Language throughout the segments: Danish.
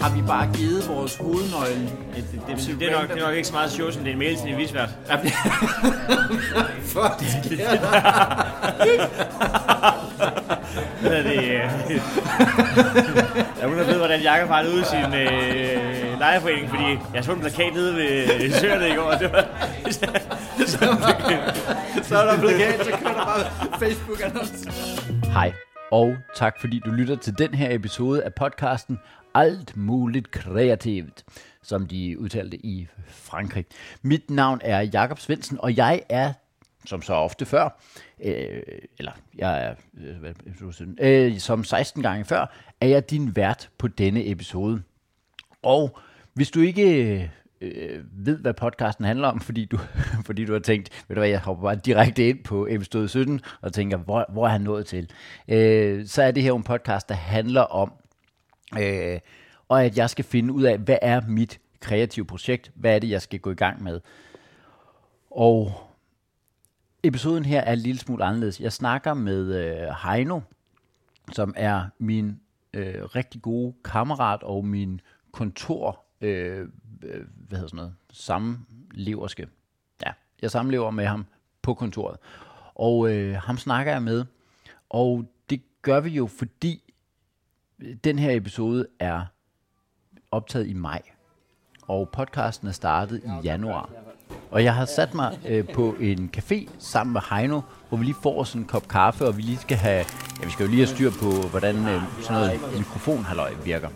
Har vi bare givet vores hovednøgle? Det, det, det, det, er nok, det er nok ikke så meget show, som det er en mail til en visvært. Fuck, det Hvad er det? øh, Der er nogen, der ved, hvordan Jakob har det ude i sin øh, lejerforening, fordi jeg så en plakat nede ved Søerne i går, og det var... Så er der plakat, så kører der bare Facebook-annonce. Hej, og tak fordi du lytter til den her episode af podcasten Alt muligt kreativt, som de udtalte i Frankrig. Mit navn er Jakob Svendsen, og jeg er, som så ofte før, øh, eller jeg er, øh, øh som 16 gange før, er jeg din vært på denne episode. Og hvis du ikke øh, øh, ved, hvad podcasten handler om, fordi du, fordi du har tænkt, ved du hvad, jeg hopper bare direkte ind på episode 17 og tænker, hvor, hvor er han nået til? Øh, så er det her en podcast, der handler om, øh, og at jeg skal finde ud af, hvad er mit kreative projekt? Hvad er det, jeg skal gå i gang med? Og episoden her er en lille smule anderledes. Jeg snakker med øh, Heino, som er min øh, rigtig gode kammerat og min kontor, øh, Øh, hvad hedder sådan noget, samleverske. Ja, jeg samlever med ham på kontoret. Og øh, ham snakker jeg med, og det gør vi jo, fordi øh, den her episode er optaget i maj, og podcasten er startet i januar. Og jeg har sat mig øh, på en café sammen med Heino, hvor vi lige får sådan en kop kaffe, og vi lige skal have, ja, vi skal jo lige have styr på, hvordan øh, sådan noget mikrofonhalløj virker.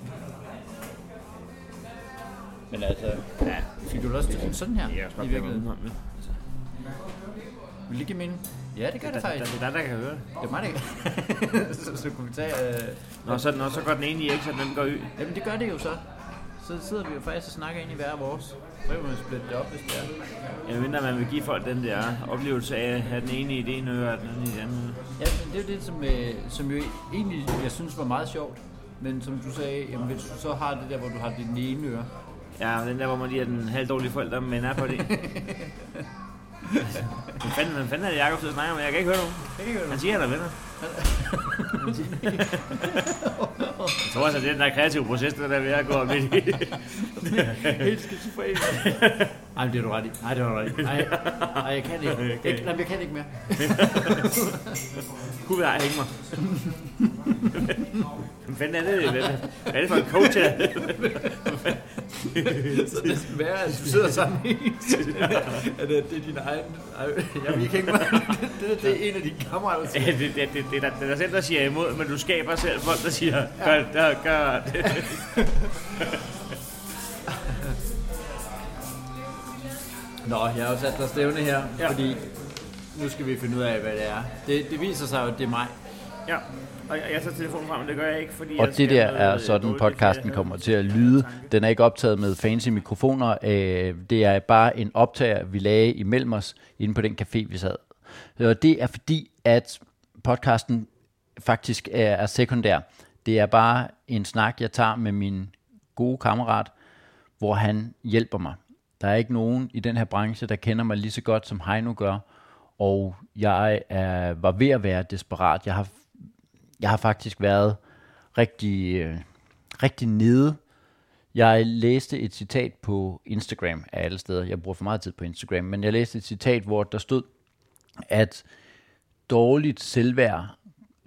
Men altså, ja, fik du lyst til sådan her? Jeg i virkeligheden. Vil det give mening? Ja, det gør det Det faktisk. er der, der kan høre det. Det er mig, der kan. så, så kunne vi tage... Øh... Nå, så, nå, så går den ene i ikke, så den går y. Jamen, det gør det jo så. Så sidder vi jo faktisk og snakker ind i hver vores. Så kan man splitte det op, hvis det er. Jeg mener, man vil give folk den der oplevelse af at have den ene i det ene øre, og den anden i det andet. Ja, men det er jo det, som, øh, som jo egentlig, jeg synes var meget sjovt. Men som du sagde, jamen, hvis du så har det der, hvor du har det ene øre. Ja, den der, hvor man lige er den halvdårlige forældre, men er på det. Hvad fanden, hvad fanden er det, Jacob sidder og snakker om? Jeg kan ikke høre nogen. Jeg kan ikke høre Han siger, han er venner. Jeg tror altså, det er den der kreative proces, der er ved at gå midt i. Helt skizofren. Ej, det er du ret i. Nej, det er du ret i. Nej, nej, jeg kan ikke. Jeg, nej, men jeg kan ikke mere. Kunne være hænge mig. Hvad fanden er det? Hvad hvad er det for en coach her? Så det skal være, at du sidder sammen i at det, det er din egen... Ej, jeg vil ikke hænge mig. Det, det er en af dine kammerater, siger. det, det, det, det, er dig- det er dig selv, der siger imod, men du skaber selv folk, der siger, gør, gør, gør Nå, jeg har jo sat dig stævne her, Ja. fordi nu skal vi finde ud af, hvad det er. Det, det viser sig jo, at det er mig. Ja, og jeg, jeg tager telefonen frem, men det gør jeg ikke, fordi Og det der er noget sådan, podcasten kommer til at lyde. Den er ikke optaget med fancy mikrofoner. Øh, Det er bare en optager, vi lagde imellem os inde på den café, vi sad. Og det er fordi, at podcasten faktisk er, er sekundær. Det er bare en snak, jeg tager med min gode kammerat, hvor han hjælper mig. Der er ikke nogen i den her branche, der kender mig lige så godt, som Heino gør. Og jeg er, var ved at være desperat. Jeg har, jeg har faktisk været rigtig, øh, rigtig nede. Jeg læste et citat på Instagram af alle steder. Jeg bruger for meget tid på Instagram, men jeg læste et citat, hvor der stod, at dårligt selvværd,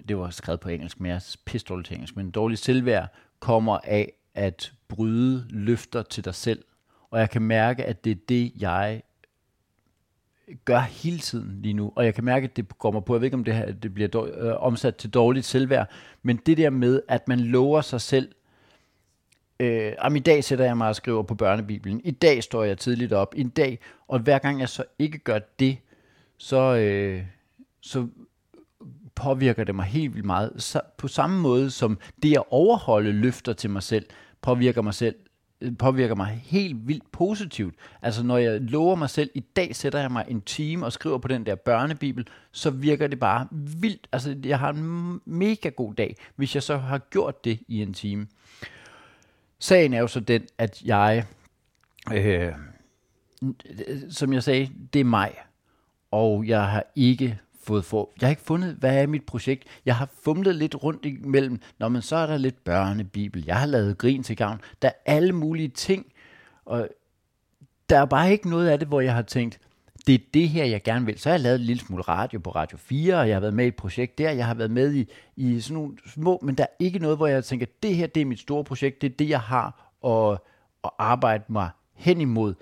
det var skrevet på engelsk, men jeg er pisse dårligt engelsk, men dårligt selvværd kommer af at bryde løfter til dig selv. Og jeg kan mærke, at det er det, jeg gør hele tiden lige nu. Og jeg kan mærke, at det går mig på, jeg ved ikke, om det, her, det bliver dår, øh, omsat til dårligt selvværd, men det der med, at man lover sig selv, øh, om i dag sætter jeg mig og skriver på børnebibelen, i dag står jeg tidligt op, i dag, og hver gang jeg så ikke gør det, så, øh, så påvirker det mig helt vildt meget. Så, på samme måde som det at overholde løfter til mig selv, påvirker mig selv påvirker mig helt vildt positivt. Altså når jeg lover mig selv, i dag sætter jeg mig en time og skriver på den der børnebibel, så virker det bare vildt. Altså jeg har en mega god dag, hvis jeg så har gjort det i en time. Sagen er jo så den, at jeg, øh, øh som jeg sagde, det er mig, og jeg har ikke fået for, jeg har ikke fundet, hvad er mit projekt. Jeg har fumlet lidt rundt imellem, når man så er der lidt børnebibel. Jeg har lavet grin til gavn. Der er alle mulige ting, og der er bare ikke noget af det, hvor jeg har tænkt, det er det her, jeg gerne vil. Så har jeg lavet en lille smule radio på Radio 4, og jeg har været med i et projekt der. Jeg har været med i, i sådan nogle små, men der er ikke noget, hvor jeg tænker, det her, det er mit store projekt. Det er det, jeg har at, at arbejde mig hen imod.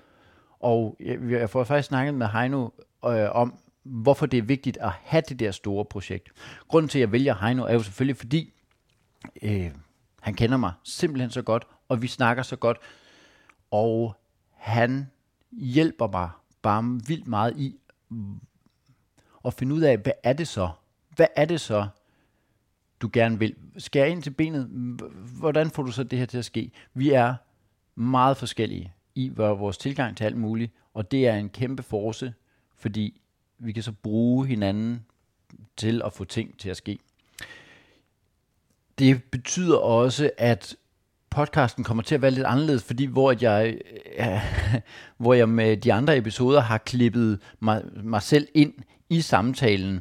Og jeg, jeg får faktisk snakket med Heino øh, om, hvorfor det er vigtigt at have det der store projekt. Grunden til, at jeg vælger Heino, er jo selvfølgelig, fordi øh, han kender mig simpelthen så godt, og vi snakker så godt, og han hjælper mig bare vildt meget i at finde ud af, hvad er det så? Hvad er det så, du gerne vil? Skære ind til benet? Hvordan får du så det her til at ske? Vi er meget forskellige i vores tilgang til alt muligt, og det er en kæmpe force, fordi vi kan så bruge hinanden til at få ting til at ske. Det betyder også, at podcasten kommer til at være lidt anderledes, fordi hvor jeg, ja, hvor jeg med de andre episoder har klippet mig, mig selv ind i samtalen,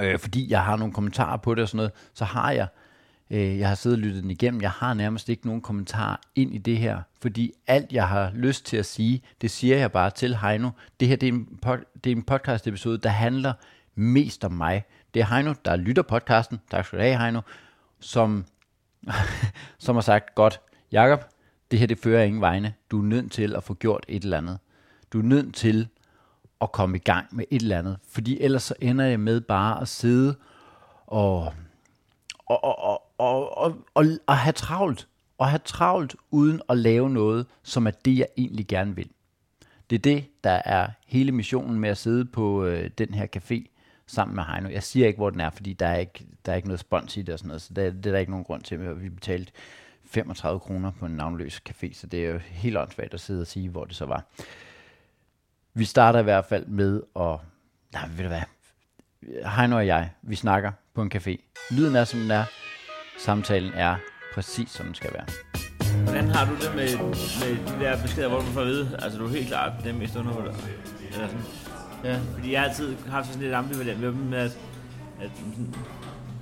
øh, fordi jeg har nogle kommentarer på det og sådan noget, så har jeg, øh, jeg har siddet og lyttet den igennem, jeg har nærmest ikke nogen kommentar ind i det her, fordi alt jeg har lyst til at sige, det siger jeg bare til Heino. Det her det er en, pod, det er en podcast episode, der handler mest om mig. Det er Heino, der lytter podcasten, tak skal du have Heino, som som har sagt, godt, Jakob, det her det fører ingen vegne. Du er nødt til at få gjort et eller andet. Du er nødt til at komme i gang med et eller andet. Fordi ellers så ender jeg med bare at sidde og, og, og, og, og, og, og, og have travlt. Og have travlt uden at lave noget, som er det, jeg egentlig gerne vil. Det er det, der er hele missionen med at sidde på øh, den her café sammen med Heino. Jeg siger ikke, hvor den er, fordi der er ikke, der er ikke noget spons i det og sådan noget, så det, det er der ikke nogen grund til. Vi betalte 35 kroner på en navnløs café, så det er jo helt åndssvagt at sidde og sige, hvor det så var. Vi starter i hvert fald med at... Nej, ved du hvad? Heino og jeg, vi snakker på en café. Lyden er, som den er. Samtalen er præcis, som den skal være. Hvordan har du det med, med de der beskeder, hvor du får at vide, altså du er helt klart dem mest underholdt? Eller sådan? Ja. Fordi jeg har altid haft sådan lidt ambivalent med dem med, at, at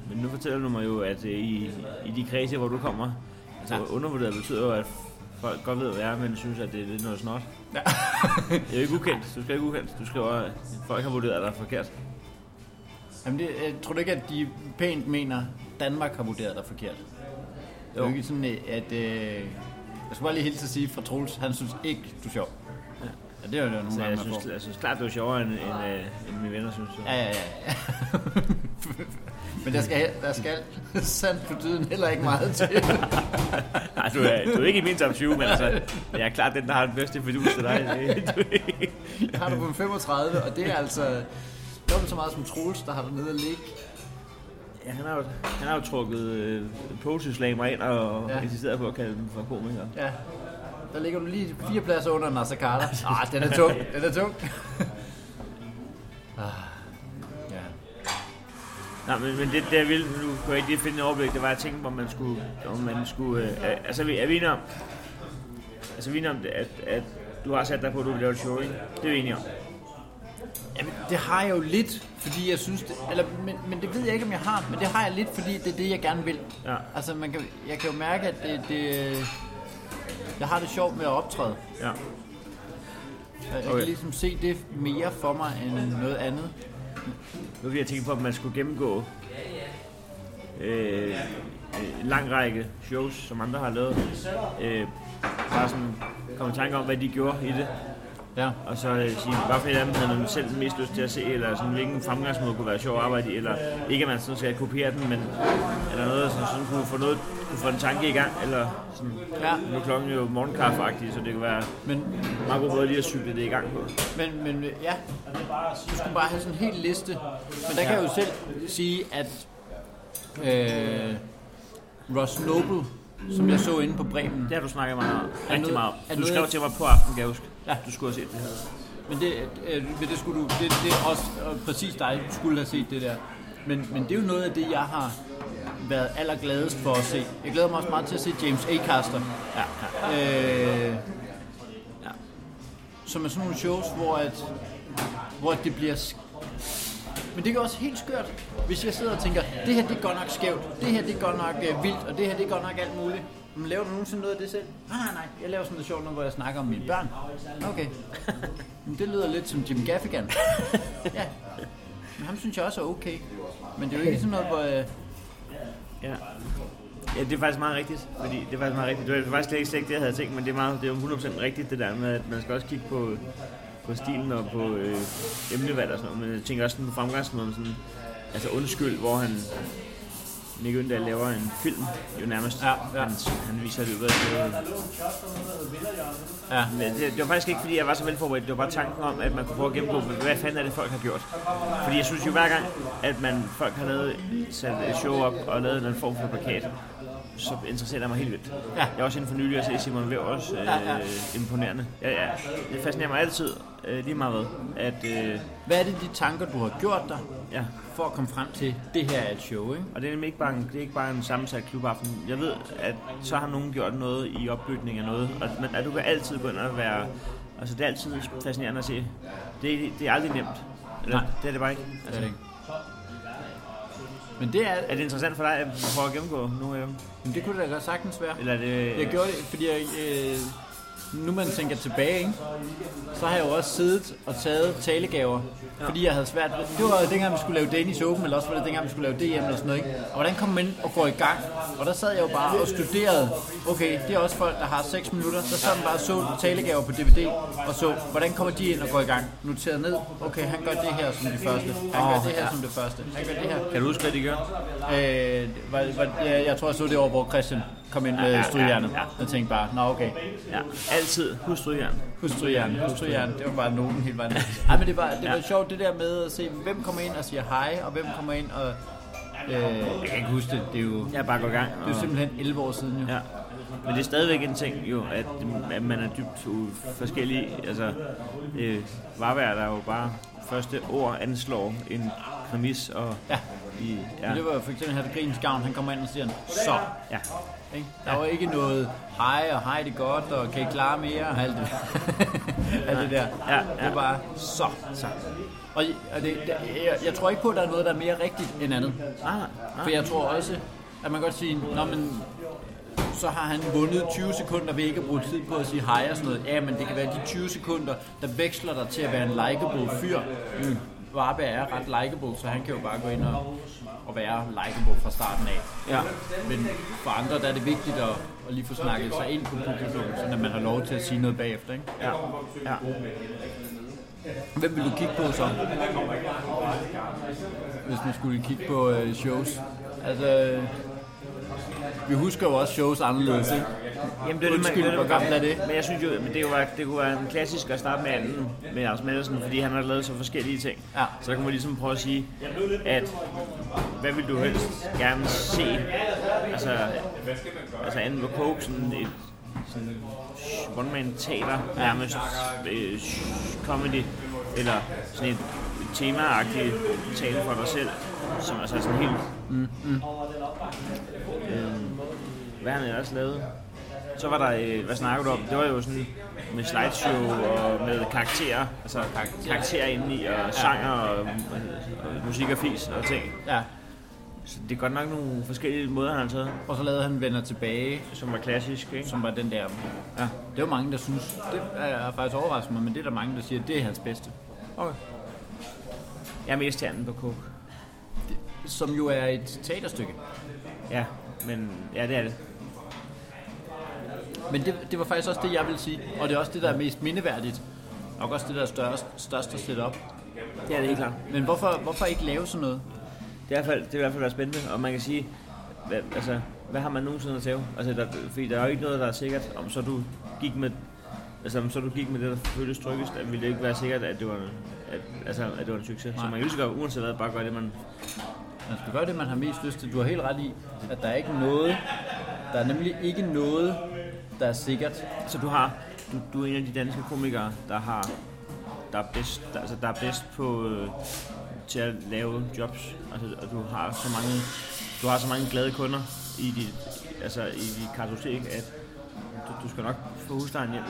men nu fortæller du mig jo, at øh, i, i de kredse, hvor du kommer, altså ja. undervurderet betyder jo, at folk godt ved, hvad jeg er, men synes, at det er lidt noget snot. Ja. det er jo ikke ukendt. Du skal ikke ukendt. Du skriver, at folk har vurderet dig forkert. Jamen, det, jeg tror du ikke, at de pænt mener, Danmark har vurderet dig forkert? Det er jo ikke sådan, at... Øh, jeg skal bare lige hilse at sige fra Troels, han synes ikke, du er sjov. Ja, det er jo nogle gange, jeg, synes, jeg synes klart, det var sjovere end, end, uh, end mine venner synes. Ja, ja, ja. Men der skal, der skal sandt for tiden heller ikke meget til. Nej, du er, du er ikke i min top 20, men altså, jeg er klart den, der har den bedste fidus til dig. jeg har du på 35, og det er altså dobbelt så meget som Troels, der har været nede og ligge. Ja, han har jo, han har jo trukket øh, poetry ind og ja. insisteret på at kalde dem for komikere. Ja, der ligger du lige fire pladser under Nasser Carter. Ah, den er tung. Den er tung. ah, ja. Nej, men, men det, jeg ville, nu kunne jeg ikke lige finde en overblik, det var, at jeg tænkte, om man skulle, om man skulle, øh, altså er vi enige om, altså vi enige om, at, at du har sat dig på, at du vil lave et show, ikke? Det er vi enige om. Jamen, det har jeg jo lidt, fordi jeg synes, det, eller, men, men det ved jeg ikke, om jeg har, men det har jeg lidt, fordi det er det, jeg gerne vil. Ja. Altså, man kan, jeg kan jo mærke, at det, det, jeg har det sjovt med at optræde. Ja. Jeg, jeg okay. kan ligesom se det mere for mig end noget andet. Nu vil jeg tænke på, at man skulle gennemgå øh, en lang række shows, som andre har lavet. Øh, bare sådan komme i tanke om, hvad de gjorde i det. Ja. Og så øh, sige, hvad for et af dem havde man selv mest lyst til at se, eller sådan, hvilken fremgangsmåde kunne være sjov at arbejde i, eller ikke at man sådan skal kopiere den, men eller noget, som sådan kunne få noget, kunne få en tanke i gang, eller sådan, ja. nu er klokken jo morgenkaffe så det kunne være men, meget god måde lige at cykle det i gang på. Men, men ja, du skulle bare have sådan en hel liste, men der kan jeg jo selv sige, at øh, Ross Noble, som jeg så inde på Bremen. Det har du snakket meget om, rigtig meget om. Du skrev til mig på aften, kan jeg huske. Ja. Du skulle have set det her. Men det, øh, men det, skulle du, det, det er også præcis dig, du skulle have set det der. Men, men det er jo noget af det, jeg har været allergladest for at se. Jeg glæder mig også meget til at se James Acaster. Ja, ja. Øh, ja. Som er sådan nogle shows, hvor, at, hvor det bliver Men det er også helt skørt, hvis jeg sidder og tænker, det her det er godt nok skævt, det her det er godt nok øh, vildt, og det her det er godt nok alt muligt. Men laver du nogensinde noget af det selv? Nej, nej, nej. Jeg laver sådan noget sjovt noget, hvor jeg snakker om mine børn. Okay. Men det lyder lidt som Jim Gaffigan. ja. Men ham synes jeg også er okay. Men det er jo ikke sådan noget, hvor... Øh... Ja. Ja, det er faktisk meget rigtigt, fordi det er faktisk meget rigtigt. Det var faktisk slet ikke, det, jeg havde tænkt, men det er, meget, det er 100% rigtigt, det der med, at man skal også kigge på, på stilen og på øh, emnevalg og sådan noget. Men jeg tænker også sådan på fremgangsmåden, sådan, altså undskyld, hvor han Nick Øndal laver en film, jo nærmest. Ja, ja. Han, han viser det ud af Ja. Men det, det, var faktisk ikke, fordi jeg var så velforberedt. Det var bare tanken om, at man kunne prøve at gennemgå, hvad fanden er det, folk har gjort. Fordi jeg synes jo hver gang, at man, folk har lavet, sat et show op og lavet en form for plakat, så interesserer det mig helt vildt. Ja. Jeg er også inden for nylig at se Simon Væv også øh, ja, ja. imponerende. Ja, ja. Det fascinerer mig altid øh, lige meget ved. At, øh, Hvad er det de tanker, du har gjort dig ja. for at komme frem til, det her er et show, ikke? Og det er ikke bare en, det er ikke bare en sammensat klubaften. Jeg ved, at så har nogen gjort noget i opbygning af noget, og, men at du kan altid gå ind og være... Altså, det er altid fascinerende at se. Det, det er aldrig nemt. Eller, Nej. Det er det bare ikke. Altså, det er det ikke. Men det er, er det interessant for dig at prøve at gennemgå nogle af dem? Men det kunne det da sagtens være. Eller det... Jeg gjorde det, fordi jeg, øh, nu man tænker tilbage, ikke? så har jeg jo også siddet og taget talegaver, ja. fordi jeg havde svært Det var dengang, vi skulle lave Danish Open, eller også var det dengang, vi skulle lave DM eller sådan noget. Ikke? Og hvordan kommer man ind og går i gang? Og der sad jeg jo bare og studerede, okay, det er også folk, der har 6 minutter, så sad man bare og så talegaver på DVD, og så, hvordan kommer de ind og går i gang? Noteret ned, okay, han gør det her som det første, han gør det her som det første, han gør det her. Kan du huske, hvad de gør? Øh, var, var, jeg, jeg tror, jeg så det over, hvor Christian kom ind med ja, strygejernet. Ja, ja. Jeg tænkte bare, nå okay. Ja, altid husk strygejern. Husk strygejern, husk strygejern. Det var bare noten hele vejen. Ej, men det var, det var ja. sjovt det der med at se, hvem kommer ind og siger hej, og hvem kommer ind og... Øh, jeg kan ikke huske det, det er jo... Jeg bare går i gang. Det er jo simpelthen 11 år siden jo. Ja. Men det er stadigvæk en ting jo, at, at man er dybt forskellige. Altså, øh, Varvær der er jo bare første ord anslår en præmis og ja. I, ja. Men det var for eksempel her Grins Gavn, han kommer ind og siger, så. Ja. Ikke? Der ja. var ikke noget hej og hej det godt, og kan I klare mere og alt det, alt det der. Ja, ja. Det var så. så. Og, og det, det, jeg, jeg tror ikke på, at der er noget, der er mere rigtigt end andet. Nej, nej. For jeg tror også, at man kan godt sige, Nå, men, så har han vundet 20 sekunder ved ikke at bruge tid på at sige hej og sådan noget. Ja, men det kan være de 20 sekunder, der veksler dig til at være en likable fyr. Mm. Varberg er ret likable, så han kan jo bare gå ind og, og være likable fra starten af. Ja. Men for andre der er det vigtigt at, at lige få snakket sig ind på publikum, så man har lov til at sige noget bagefter. Ikke? Ja. ja. Hvem vil du kigge på så? Hvis man skulle kigge på uh, shows. Altså, vi husker jo også shows anderledes, ikke? Jamen, det er Undskyld, det, hvor gammel er det? Men jeg synes jo, men det, var, det kunne være en klassisk at starte med anden med Lars Madsen, fordi han har lavet så forskellige ting. Ja. Så der kan man ligesom prøve at sige, at hvad vil du helst gerne se? Altså, altså anden på Coke, sådan et sådan one-man teater nærmest, øh, comedy, eller sådan et tema-agtigt tale for dig selv, som altså sådan helt... Mm, mm. Hvad har han ellers lavet? Så var der, øh, hvad snakker du om? Det var jo sådan med slideshow og med karakterer, altså karakterer indeni og sanger og, og, og musik og fis og ting. Ja. Så det er godt nok nogle forskellige måder, han har taget. Og så lavede han Vender tilbage. Som var klassisk, ikke? Som var den der... Ja. Det var mange, der synes... Det er faktisk overraskende mig, men det er der mange, der siger, at det er hans bedste. Okay. Jeg er mest på Cook. Det, som jo er et teaterstykke. Ja, men ja, det er det. Men det, det var faktisk også det, jeg vil sige. Og det er også det, der er mest mindeværdigt. Og også det, der er størst, største setup. Det er det helt klart. Men hvorfor, hvorfor ikke lave sådan noget? Det er, i hvert fald, det er i hvert fald spændende, og man kan sige, hvad, altså, hvad har man nogensinde at tage? Altså, der, fordi der er jo ikke noget, der er sikkert, om så du gik med Altså, så du gik med det, der føltes tryggest, at ville det ikke være sikkert, at det var, at, altså, at det var en succes. Nej. Så man kan lige så godt, uanset hvad, bare gøre det, man... Man skal gøre det, man har mest lyst til. Du har helt ret i, at der er ikke noget, der er nemlig ikke noget, der er sikkert. Så du har, du, du er en af de danske komikere, der har, der er bedst, der, altså, der er bedst på, øh, til at lave jobs. Altså, og du har så mange, du har så mange glade kunder i dit, altså i dit kartotek, at du, du skal nok få huslejen hjem.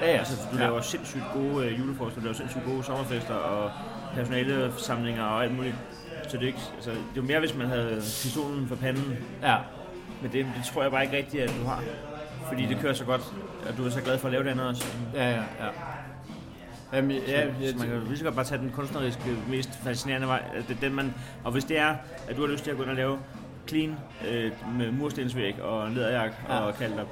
Ja, ja. Altså, du laver sindssygt gode øh, julefrokoster, du laver sindssygt gode sommerfester og personalesamlinger og alt muligt. Så det er, ikke, altså, det er mere, hvis man havde pistolen for panden. Ja. Men det, det tror jeg bare ikke rigtigt, at du har. Fordi det kører så godt, og du er så glad for at lave det andet også. Ja, ja, ja. Jamen, ja, så, så man kan lige så godt bare tage den kunstneriske, mest fascinerende vej. Det den, man, og hvis det er, at du har lyst til at gå ind og lave clean øh, med murstensvæg og læderjakke ja. og kalde dig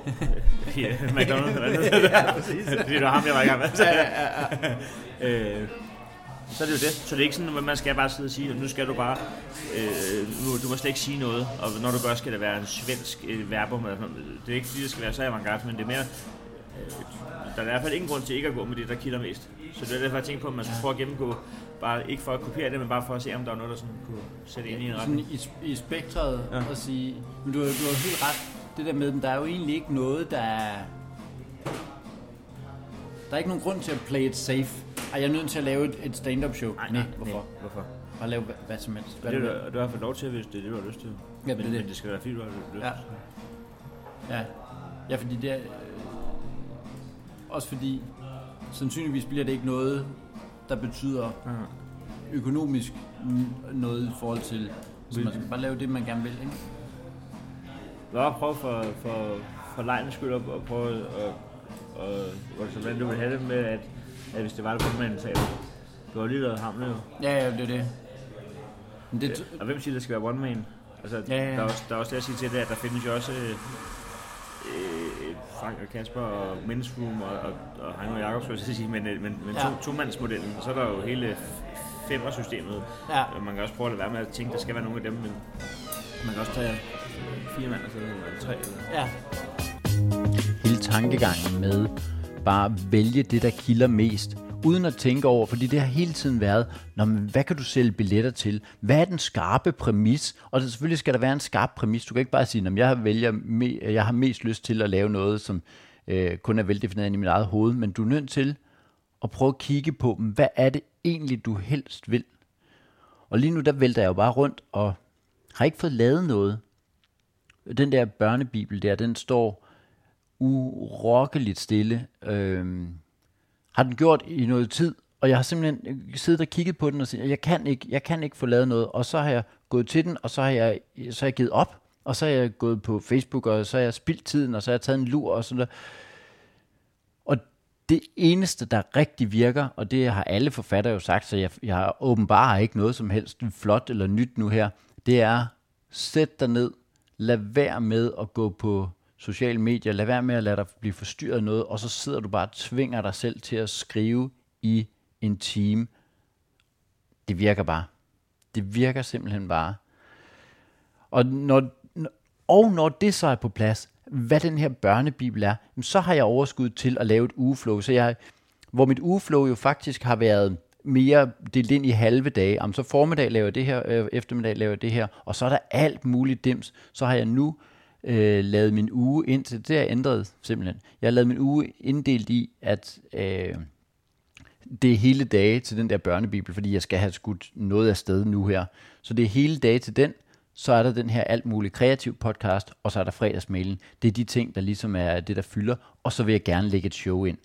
øh, McDonald's eller andet. ja, præcis. Fordi det var ham, jeg var i gang med. ja, ja, ja. øh, så er det jo det. Så det er ikke sådan, at man skal bare sidde og sige, at nu skal du bare, øh, nu, du må slet ikke sige noget, og når du gør, skal det være en svensk øh, verbum. Eller sådan. Det er ikke fordi, det skal være så avantgarde, men det er mere, øh, der er i hvert fald ingen grund til ikke at gå med det, der kilder mest. Så det er derfor, jeg tænker på, at man skal prøve at gennemgå, bare ikke for at kopiere det, men bare for at se, om der er noget, der sådan kunne sætte ind i en retning. Sådan i, i spektret ja. at sige, men du, du har helt ret, det der med, der er jo egentlig ikke noget, der er, der er ikke nogen grund til at play it safe. Ej, jeg er nødt til at lave et, et stand-up show. Nej, nej, hvorfor? Nej, hvorfor? Bare lave hvad, hvad som helst. Hvad det, du, du har fået lov til, hvis det er det, du har lyst til. Ja, men det, det. det skal være fint, du har lyst ja. Ja. ja, fordi det er... Øh, også fordi sandsynligvis bliver det ikke noget, der betyder økonomisk noget i forhold til, så man skal bare lave det, man gerne vil, ikke? Bare prøve for, for, for lejens skyld at prøve at, og, og, hvordan du vil have det med, at, at hvis det var, det kunne man tage Du har lige lavet hamle jo. Ja, ja, det er det. Men det ja, og hvem siger, det skal være one man? Altså, ja, ja, ja. Der, er også, der er også det at sige til det, at der findes jo også øh, øh, Frank og Kasper og Men's Room og, og, og Heino og Jacob, skulle jeg sige, men, øh, men, men ja. to, to-mandsmodellen, så er der jo hele femmersystemet. Ja. Man kan også prøve at lade være med at tænke, at der skal være nogle af dem, men man kan også tage fire mand, eller tre. Eller... Ja. Tankegangen med bare at vælge det, der kilder mest, uden at tænke over, fordi det har hele tiden været, Nå, men hvad kan du sælge billetter til? Hvad er den skarpe præmis? Og det, selvfølgelig skal der være en skarp præmis. Du kan ikke bare sige, at jeg, vælger, jeg har mest lyst til at lave noget, som øh, kun er veldefineret i mit eget hoved, men du er nødt til at prøve at kigge på, hvad er det egentlig, du helst vil? Og lige nu, der vælter jeg jo bare rundt, og har ikke fået lavet noget. Den der børnebibel der, den står urokkeligt stille. Øh, har den gjort i noget tid, og jeg har simpelthen siddet og kigget på den og sagt, jeg kan ikke, jeg kan ikke få lavet noget, og så har jeg gået til den, og så har jeg, så har jeg givet op, og så har jeg gået på Facebook, og så har jeg spildt tiden, og så har jeg taget en lur og sådan noget. Og det eneste, der rigtig virker, og det har alle forfattere jo sagt, så jeg, jeg har åbenbart ikke noget som helst flot eller nyt nu her, det er, sæt dig ned, lad være med at gå på sociale medier. Lad være med at lade dig blive forstyrret af noget, og så sidder du bare og tvinger dig selv til at skrive i en time. Det virker bare. Det virker simpelthen bare. Og når, og når det så er på plads, hvad den her børnebibel er, så har jeg overskud til at lave et ugeflow. Så jeg, hvor mit ugeflow jo faktisk har været mere delt ind i halve dage. Om så formiddag laver jeg det her, øh, eftermiddag laver jeg det her, og så er der alt muligt dims. Så har jeg nu øh, lavet min uge ind til, det er ændret simpelthen. Jeg har lavet min uge inddelt i, at øh, det er hele dage til den der børnebibel, fordi jeg skal have skudt noget af sted nu her. Så det er hele dage til den, så er der den her alt muligt kreativ podcast, og så er der fredagsmailen. Det er de ting, der ligesom er det, der fylder, og så vil jeg gerne lægge et show ind.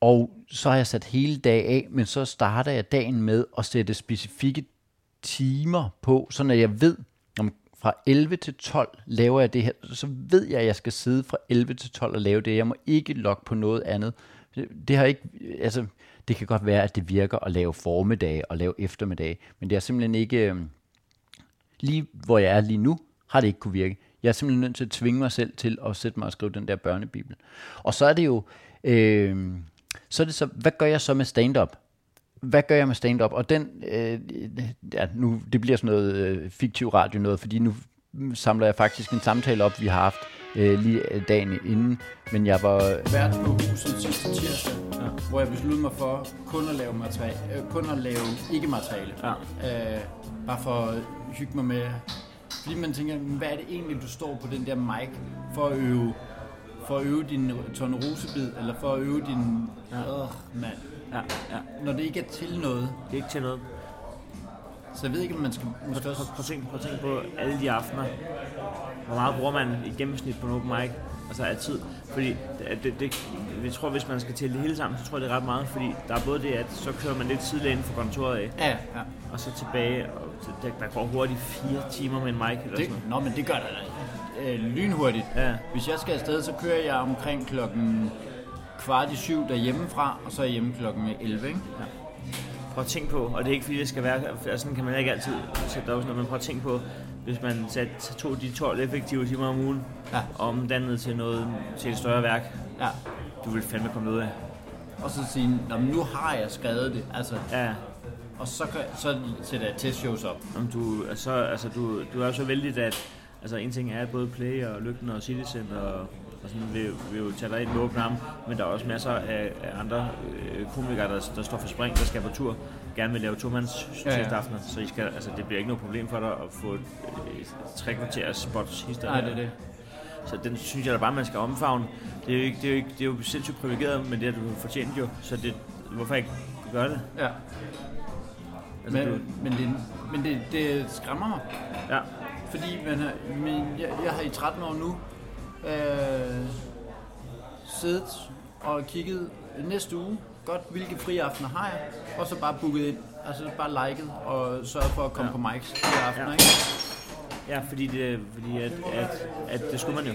Og så har jeg sat hele dag af, men så starter jeg dagen med at sætte specifikke timer på, så når jeg ved, fra 11 til 12 laver jeg det her, så ved jeg, at jeg skal sidde fra 11 til 12 og lave det. Jeg må ikke logge på noget andet. Det har ikke, altså, det kan godt være, at det virker at lave formiddag og lave eftermiddag, men det er simpelthen ikke, øhm, lige hvor jeg er lige nu, har det ikke kunne virke. Jeg er simpelthen nødt til at tvinge mig selv til at sætte mig og skrive den der børnebibel. Og så er det jo, øh, så er det så, hvad gør jeg så med stand-up? Hvad gør jeg med stand-up? Og den, øh, ja, nu, det bliver sådan noget øh, fiktiv radio noget, fordi nu samler jeg faktisk en samtale op, vi har haft øh, lige dagen inden, men jeg var... Vært på huset sidste tirsdag, ja. hvor jeg besluttede mig for kun at lave, materiale, øh, kun at lave ikke-materiale. Ja. Øh, bare for at hygge mig med... Fordi man tænker, hvad er det egentlig, du står på den der mic for at øve, for at øve din tornerosebid, eller for at øve din... Ja. Øh, mand Ja, ja. Når det ikke er til noget. Det er ikke til noget. Så jeg ved ikke, om man skal... Måske også... Prøv, prøv, tænk, prøv at tænke på alle de aftener, hvor meget bruger man i gennemsnit på en open mic, altså af tid. Fordi det, det, det, jeg tror, hvis man skal tælle det hele sammen, så tror jeg, det er ret meget, fordi der er både det, at så kører man lidt tidligere inden for kontoret af, Ja, ja. og så tilbage, og der, der går hurtigt fire timer med en mic eller Det, sådan noget. nå, men det gør der øh, lynhurtigt. Ja. Hvis jeg skal afsted, så kører jeg omkring klokken kvart i syv derhjemmefra, og så er hjemme klokken 11, ikke? Prøv at tænke på, og det er ikke fordi, det skal være, altså sådan kan man ikke altid sætte op, sådan noget, men prøv at tænke på, hvis man satte, tog de 12 effektive timer om ugen, Ja. og omdannede til noget, til et større værk, Ja. du vil fandme komme ud af. Og så sige, nu har jeg skrevet det, altså, Ja, og så, kan, så sætter jeg testshows op. om du, altså, altså, du, du er så vældig, at altså, en ting er, at både Play og Lygten og Citizen og, og sådan vil, vil jo tage dig ind med åbne arme, men der er også masser af, af andre øh, komikere, der, der står for spring, der skal på tur, gerne vil lave tomands Ja, ja. aftener, så I skal, altså, det bliver ikke noget problem for dig at få et, et tre kvarters spots hister. Nej, det er det. Så den synes jeg da bare, man skal omfavne. Det er jo, ikke, det er jo, ikke, det er jo sindssygt privilegeret, men det har du fortjent jo, så det, hvorfor ikke gøre det? Ja. Altså, Men, du, men, det, men det, det skræmmer mig. ja, Fordi man har, men jeg, jeg har i 13 år nu øh, siddet og kigget næste uge, godt hvilke frie aftener har jeg, og så bare booket ind, altså bare liket og sørget for at komme Ja. på mics frie aftener, Ja. ikke? ja fordi, det, fordi at, at, at det skulle man jo.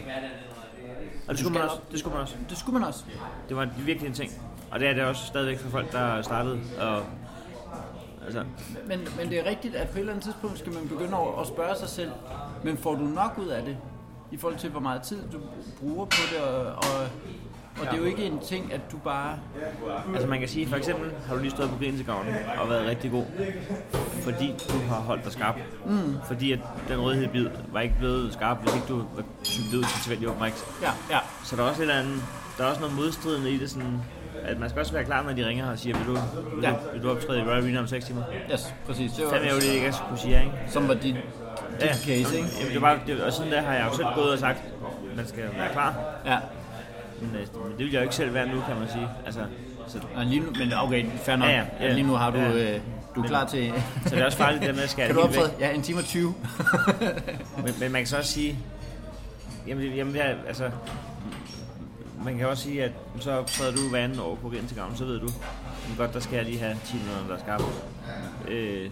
Og det skulle man også. Det skulle man også. Det skulle man også. Det var virkelig en ting. Og det er det også stadigvæk for folk, der er startet. Og, altså, Men, men det er rigtigt, at på et eller andet tidspunkt skal man begynde at, spørge sig selv, men får du nok ud af det, i forhold til hvor meget tid du bruger på det, og, og, og det er jo ikke en ting, at du bare... altså man kan sige, for eksempel har du lige stået på Grinsegraven og været rigtig god, fordi du har holdt dig skarp. Mm. Fordi at den rødhed bid var ikke blevet skarp, hvis ikke du var cyklet ud til tilfældig mics. Ja, ja. Så der er også et eller andet, der er også noget modstridende i det, sådan, at man skal også være klar, når de ringer og siger, vil du, vil Ja. du, vil du optræde i Royal Arena om 6 timer? Yes, præcis. Det var, Fandme ærgerligt, ikke at skulle sige ikke? som var dit, dit Ja, case, ikke? Jamen, det var, det, og sådan der har jeg jo selv gået og sagt, man skal være klar. Ja. Men, øh, men det vil jeg jo ikke selv være nu, kan man sige. Altså, så, Og lige nu, men okay, fair nok. Ja, ja, ja. Lige nu har du, Ja. øh, du er Men- klar til... så det er også farligt, det med at skære kan du det optræde? Ja, en time og 20. Men, men man kan så også sige, jamen, det- jamen jeg, altså, man kan også sige, at så optræder du hver anden år på Grinsegraven, så ved du, men godt, der skal jeg lige have 10 minutter, der er skarpe. Øh,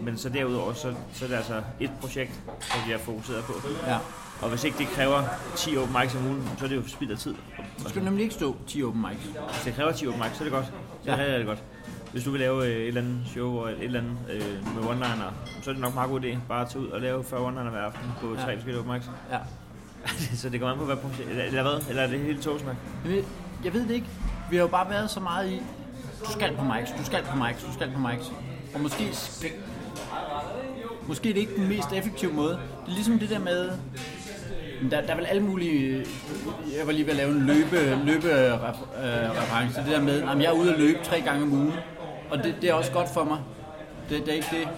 men så derudover, så, så er det altså et projekt, som vi er fokuseret på. ja. Og hvis ikke det kræver 10 open mics om ugen, så er det jo spild af tid. Du skal nemlig ikke stå 10 open mics. Hvis det kræver 10 open mics, så er det godt. Så Ja. ja. er det godt. Hvis du vil lave øh, et eller andet show og et eller andet øh, med one-liner, så er det nok en meget god idé bare at tage ud og lave 40 one-liner hver aften på Ja. tre forskellige open mics. Ja. så det kommer an på, hvad projekt... Eller, hvad? Eller er det hele togsnak? Jeg ved, jeg ved det ikke. Vi har jo bare været så meget i, du skal på Mike's, du skal på Mike's, du skal på Mike's. Og måske, måske er det ikke den mest effektive måde. Det er ligesom det der med, der, der er vel alle mulige, jeg var lige ved at lave en løbe, løbe øh, reference, det der med, at jeg er ude at løbe tre gange om ugen, og det, det er også godt for mig. Det, det er ikke det.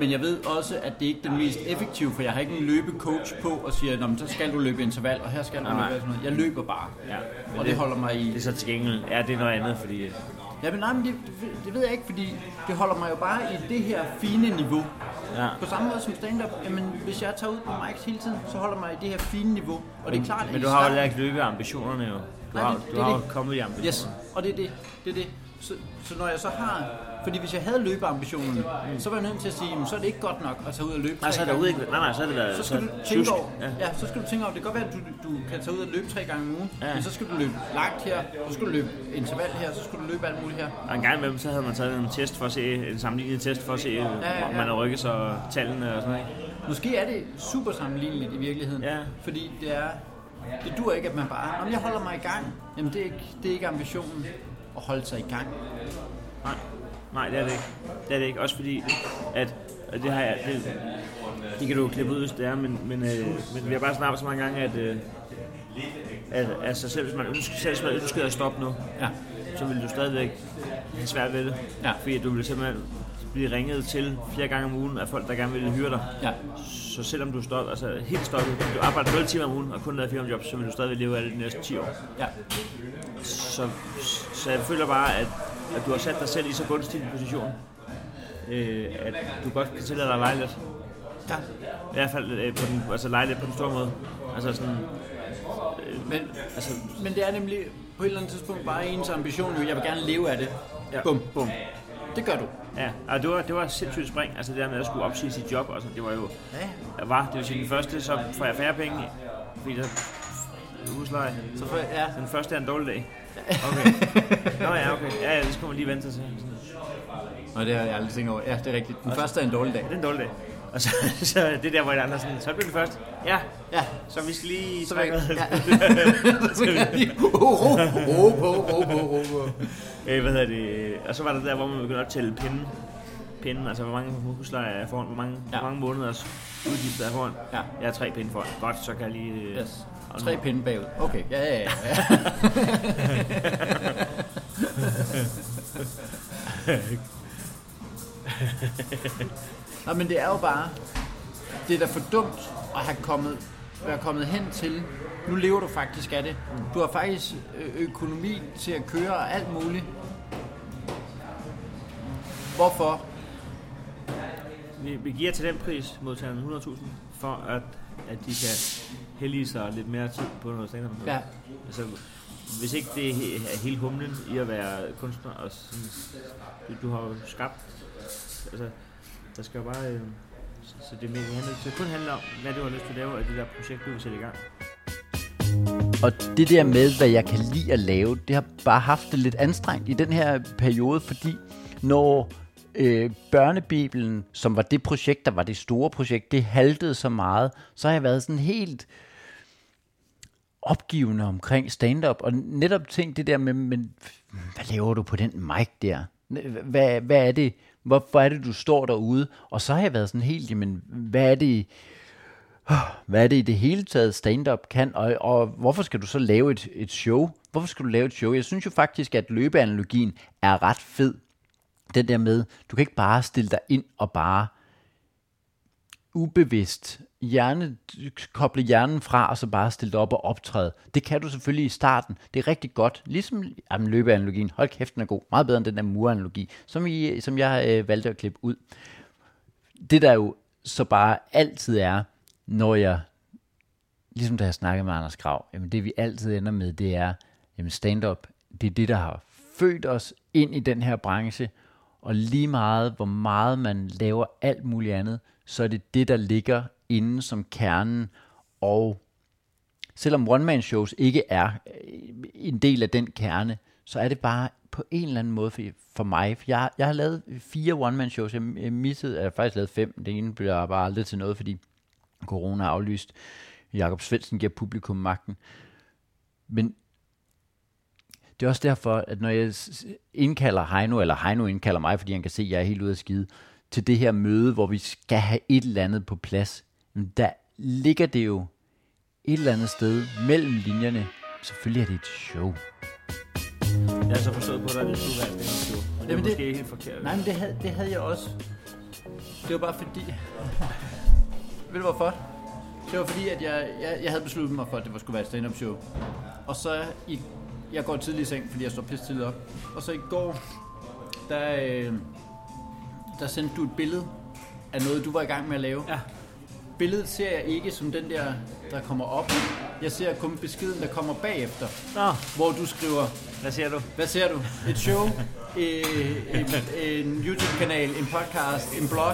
Men jeg ved også, at det ikke er den mest effektive, for jeg har ikke en løbecoach på og siger, men så skal du løbe interval, og her skal du løbe sådan noget. Jeg løber bare. Ja. Og det holder mig i... Det er så til gengæld... Ja, det er noget andet, fordi... Ja, men nej, men det, det, det ved jeg ikke, fordi det holder mig jo bare i det her fine niveau. Ja. På samme måde som stand-up, jamen, hvis jeg tager ud på mics hele tiden, så holder mig i det her fine niveau. Og det er klart, at Men i du har jo starten- ikke løbet ambitionerne jo. Du Nej, har, det- du det har det. kommet i ambitioner. Yes, og det er det. det, er det. Så, så når jeg så har... Fordi hvis jeg havde løbeambitionerne, så var jeg nødt til at sige, jamen, så er det ikke godt nok at tage ud og løbe Nej, så er der gange. ikke... Nej, nej, så er det været... Så skal du tænke over, Ja. ja. så skal du tænke over, det kan godt være, at du, du kan tage ud og løbe tre gange om ugen, Ja. men så skal du løbe langt her, så skal du løbe interval her, så skal du løbe alt muligt her. Og en gang imellem, så havde man taget en test for at se, en sammenlignet test for at se, ja, ja. om man har rykket sig tallene og sådan noget. Måske er det super sammenligneligt i virkeligheden. Ja. Fordi det er... Det dur ikke, at man bare... Om jeg holder mig i gang. Jamen, det er ikke, det er ikke ambitionen at holde sig i gang. Nej, nej, det er det ikke. Det er det ikke. Også fordi, at, at det har jeg, det, det kan du klippe ud, hvis det er, men, men, øh, men vi har bare snakket så mange gange, at, øh, at altså selv hvis man ønsker, selv hvis man ønsker at stoppe nu, Ja. så vil du stadigvæk have svært ved det. Ja. Fordi du vil simpelthen blive ringet til flere gange om ugen af folk, der gerne vil hyre dig. Ja. Så selvom du står, altså helt stoppet, du arbejder 0 timer om ugen og kun laver fire job, så vil du stadig leve af det de næste 10 år. Ja. Så, så jeg føler bare, at, at du har sat dig selv i så gunstig en position, øh, at du godt kan tillade dig at lege lidt. Ja. I hvert fald øh, på den, altså lege lidt på den store måde. Altså sådan... Øh, men, altså, men det er nemlig på et eller andet tidspunkt bare ens ambition, jo, jeg vil gerne leve af det. Ja. Bum, bum. Det gør du. Ja, og det var, det var sindssygt spring. Altså det der med at skulle opsige sit job, og sådan, det var jo... Ja. Var, det vil sige, den første, så får jeg færre penge, fordi der husleje. Så for, ja. Den første er en dårlig dag. Okay. Nå ja, okay. Ja, ja, det skal man lige vente sig til. Nå, det har jeg aldrig tænkt over. Ja, det er rigtigt. Den og første er en dårlig dag. Det er en dårlig dag. Og så, så det der, hvor jeg andre sådan, så bliver den første. Ja, ja. Så vi skal lige noget. Ja. så vi lige ro, ro, ro, ro, ro, ro, Øh, hvad hedder det? Og så var der der, hvor man begyndte at tælle pinden. Pinden, altså hvor mange huslejer er foran, hvor mange, ja. hvor mange måneders udgifter er foran. Ja. Jeg har tre pinde foran. Godt, så kan jeg lige... Yes. Tre pinde bagud. Okay, ja, ja, ja. Nej, men det er jo bare, det er da for dumt at have kommet, være kommet hen til, nu lever du faktisk af det. Du har faktisk økonomi til at køre og alt muligt. Hvorfor? Vi, vi giver til den pris modtagerne 100.000 for at, at de kan hellige sig lidt mere tid på noget stand Ja. Altså, hvis ikke det er hele humlen i at være kunstner, og sådan, du har jo skabt, altså, der skal jo bare, øh, så det, handler, det kun handler om, hvad du har lyst til at lave af det der projekt, du vil sætte i gang. Og det der med, hvad jeg kan lide at lave, det har bare haft det lidt anstrengt i den her periode, fordi når øh, børnebibelen, som var det projekt, der var det store projekt, det haltede så meget, så har jeg været sådan helt opgivende omkring stand-up, og netop tænkt det der med, men hvad laver du på den mic der? Hvad, hvad er det? Hvorfor er det, du står derude? Og så har jeg været sådan helt, jamen, hvad er det, hvad er det i det hele taget stand-up kan, og, og hvorfor skal du så lave et, et show? Hvorfor skal du lave et show? Jeg synes jo faktisk, at løbeanalogien er ret fed. Den der med, du kan ikke bare stille dig ind og bare ubevidst hjerne, koble hjernen fra, og så bare stille op og optræde. Det kan du selvfølgelig i starten. Det er rigtig godt. Ligesom jamen, løbeanalogien. Hold kæft, den er god. Meget bedre end den der muranalogi, som, I, som jeg øh, valgte at klippe ud. Det der jo så bare altid er, når jeg, ligesom da jeg snakkede med Anders Grav, jamen det vi altid ender med, det er, jamen stand-up, det er det, der har født os ind i den her branche, og lige meget, hvor meget man laver alt muligt andet, så er det det, der ligger inde som kernen, og selvom one-man-shows ikke er øh, en del af den kerne, så er det bare på en eller anden måde for, for mig. For jeg, jeg har lavet fire one-man-shows. Jeg missede, jeg har faktisk lavet fem. Det ene bliver bare aldrig til noget, fordi corona er aflyst. Jakob Svendsen giver publikum magten. Men det er også derfor, at når jeg indkalder Heino, eller Heino indkalder mig, fordi han kan se, at jeg er helt ude af skide, til det her møde, hvor vi skal have et eller andet på plads, der ligger det jo et eller andet sted mellem linjerne. Selvfølgelig er det et show. Jeg har så forstået på dig, at det skulle være et show. Men det er måske det, helt forkert. Nej, men det havde, det havde jeg også. Det var bare fordi... Ved du hvorfor? Det var fordi, at jeg, jeg, jeg havde besluttet mig for, at det var skulle være et stand-up show. Og så i, jeg går tidligt i seng, fordi jeg står pisse tidligt op. Og så i går, der, øh, der sendte du et billede af noget, du var i gang med at lave. Ja. Billedet ser jeg ikke som den der, der kommer op. Jeg ser kun beskeden, der kommer bagefter. Nå. Hvor du skriver... Hvad ser du? Hvad ser du? Et show, øh, en, en YouTube-kanal, en podcast, en blog.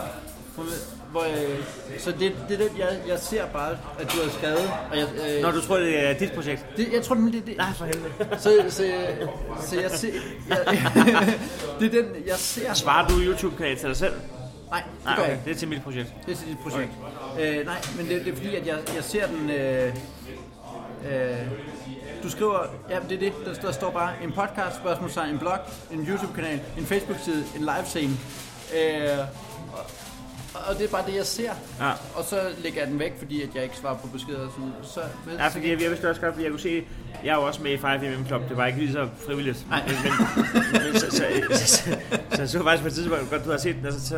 Hvor, øh, så det, det, det jeg, jeg ser bare, at du har skrevet. Og jeg, øh, Når du tror, det er dit projekt? Det, jeg tror, det er det. Nej, for helvede. Så, så, så jeg ser... Jeg, det er den, jeg ser... Svarer du YouTube-kanal til dig selv? Nej, det nej, gør okay. ikke. Det er til mit projekt. Det er til dit projekt. Okay. Øh, nej, men det, det er fordi, at jeg, jeg ser den... Øh, øh, du skriver, ja, det er det, der, der står bare en podcast, spørgsmålstegn, en blog, en YouTube-kanal, en Facebook-side, en live-scene. Øh, og det er bare det, jeg ser. Ja. Og så lægger jeg den væk, fordi at jeg ikke svarer på beskeder. Så, så, ja, fordi jeg, jeg vidste også godt, fordi jeg kunne se, jeg er jo også med i 5 Club. Det var ikke lige så frivilligt. Nej. Men, men, så, så, så, så, så, så, så faktisk på et tidspunkt, godt du har set den, og så, så,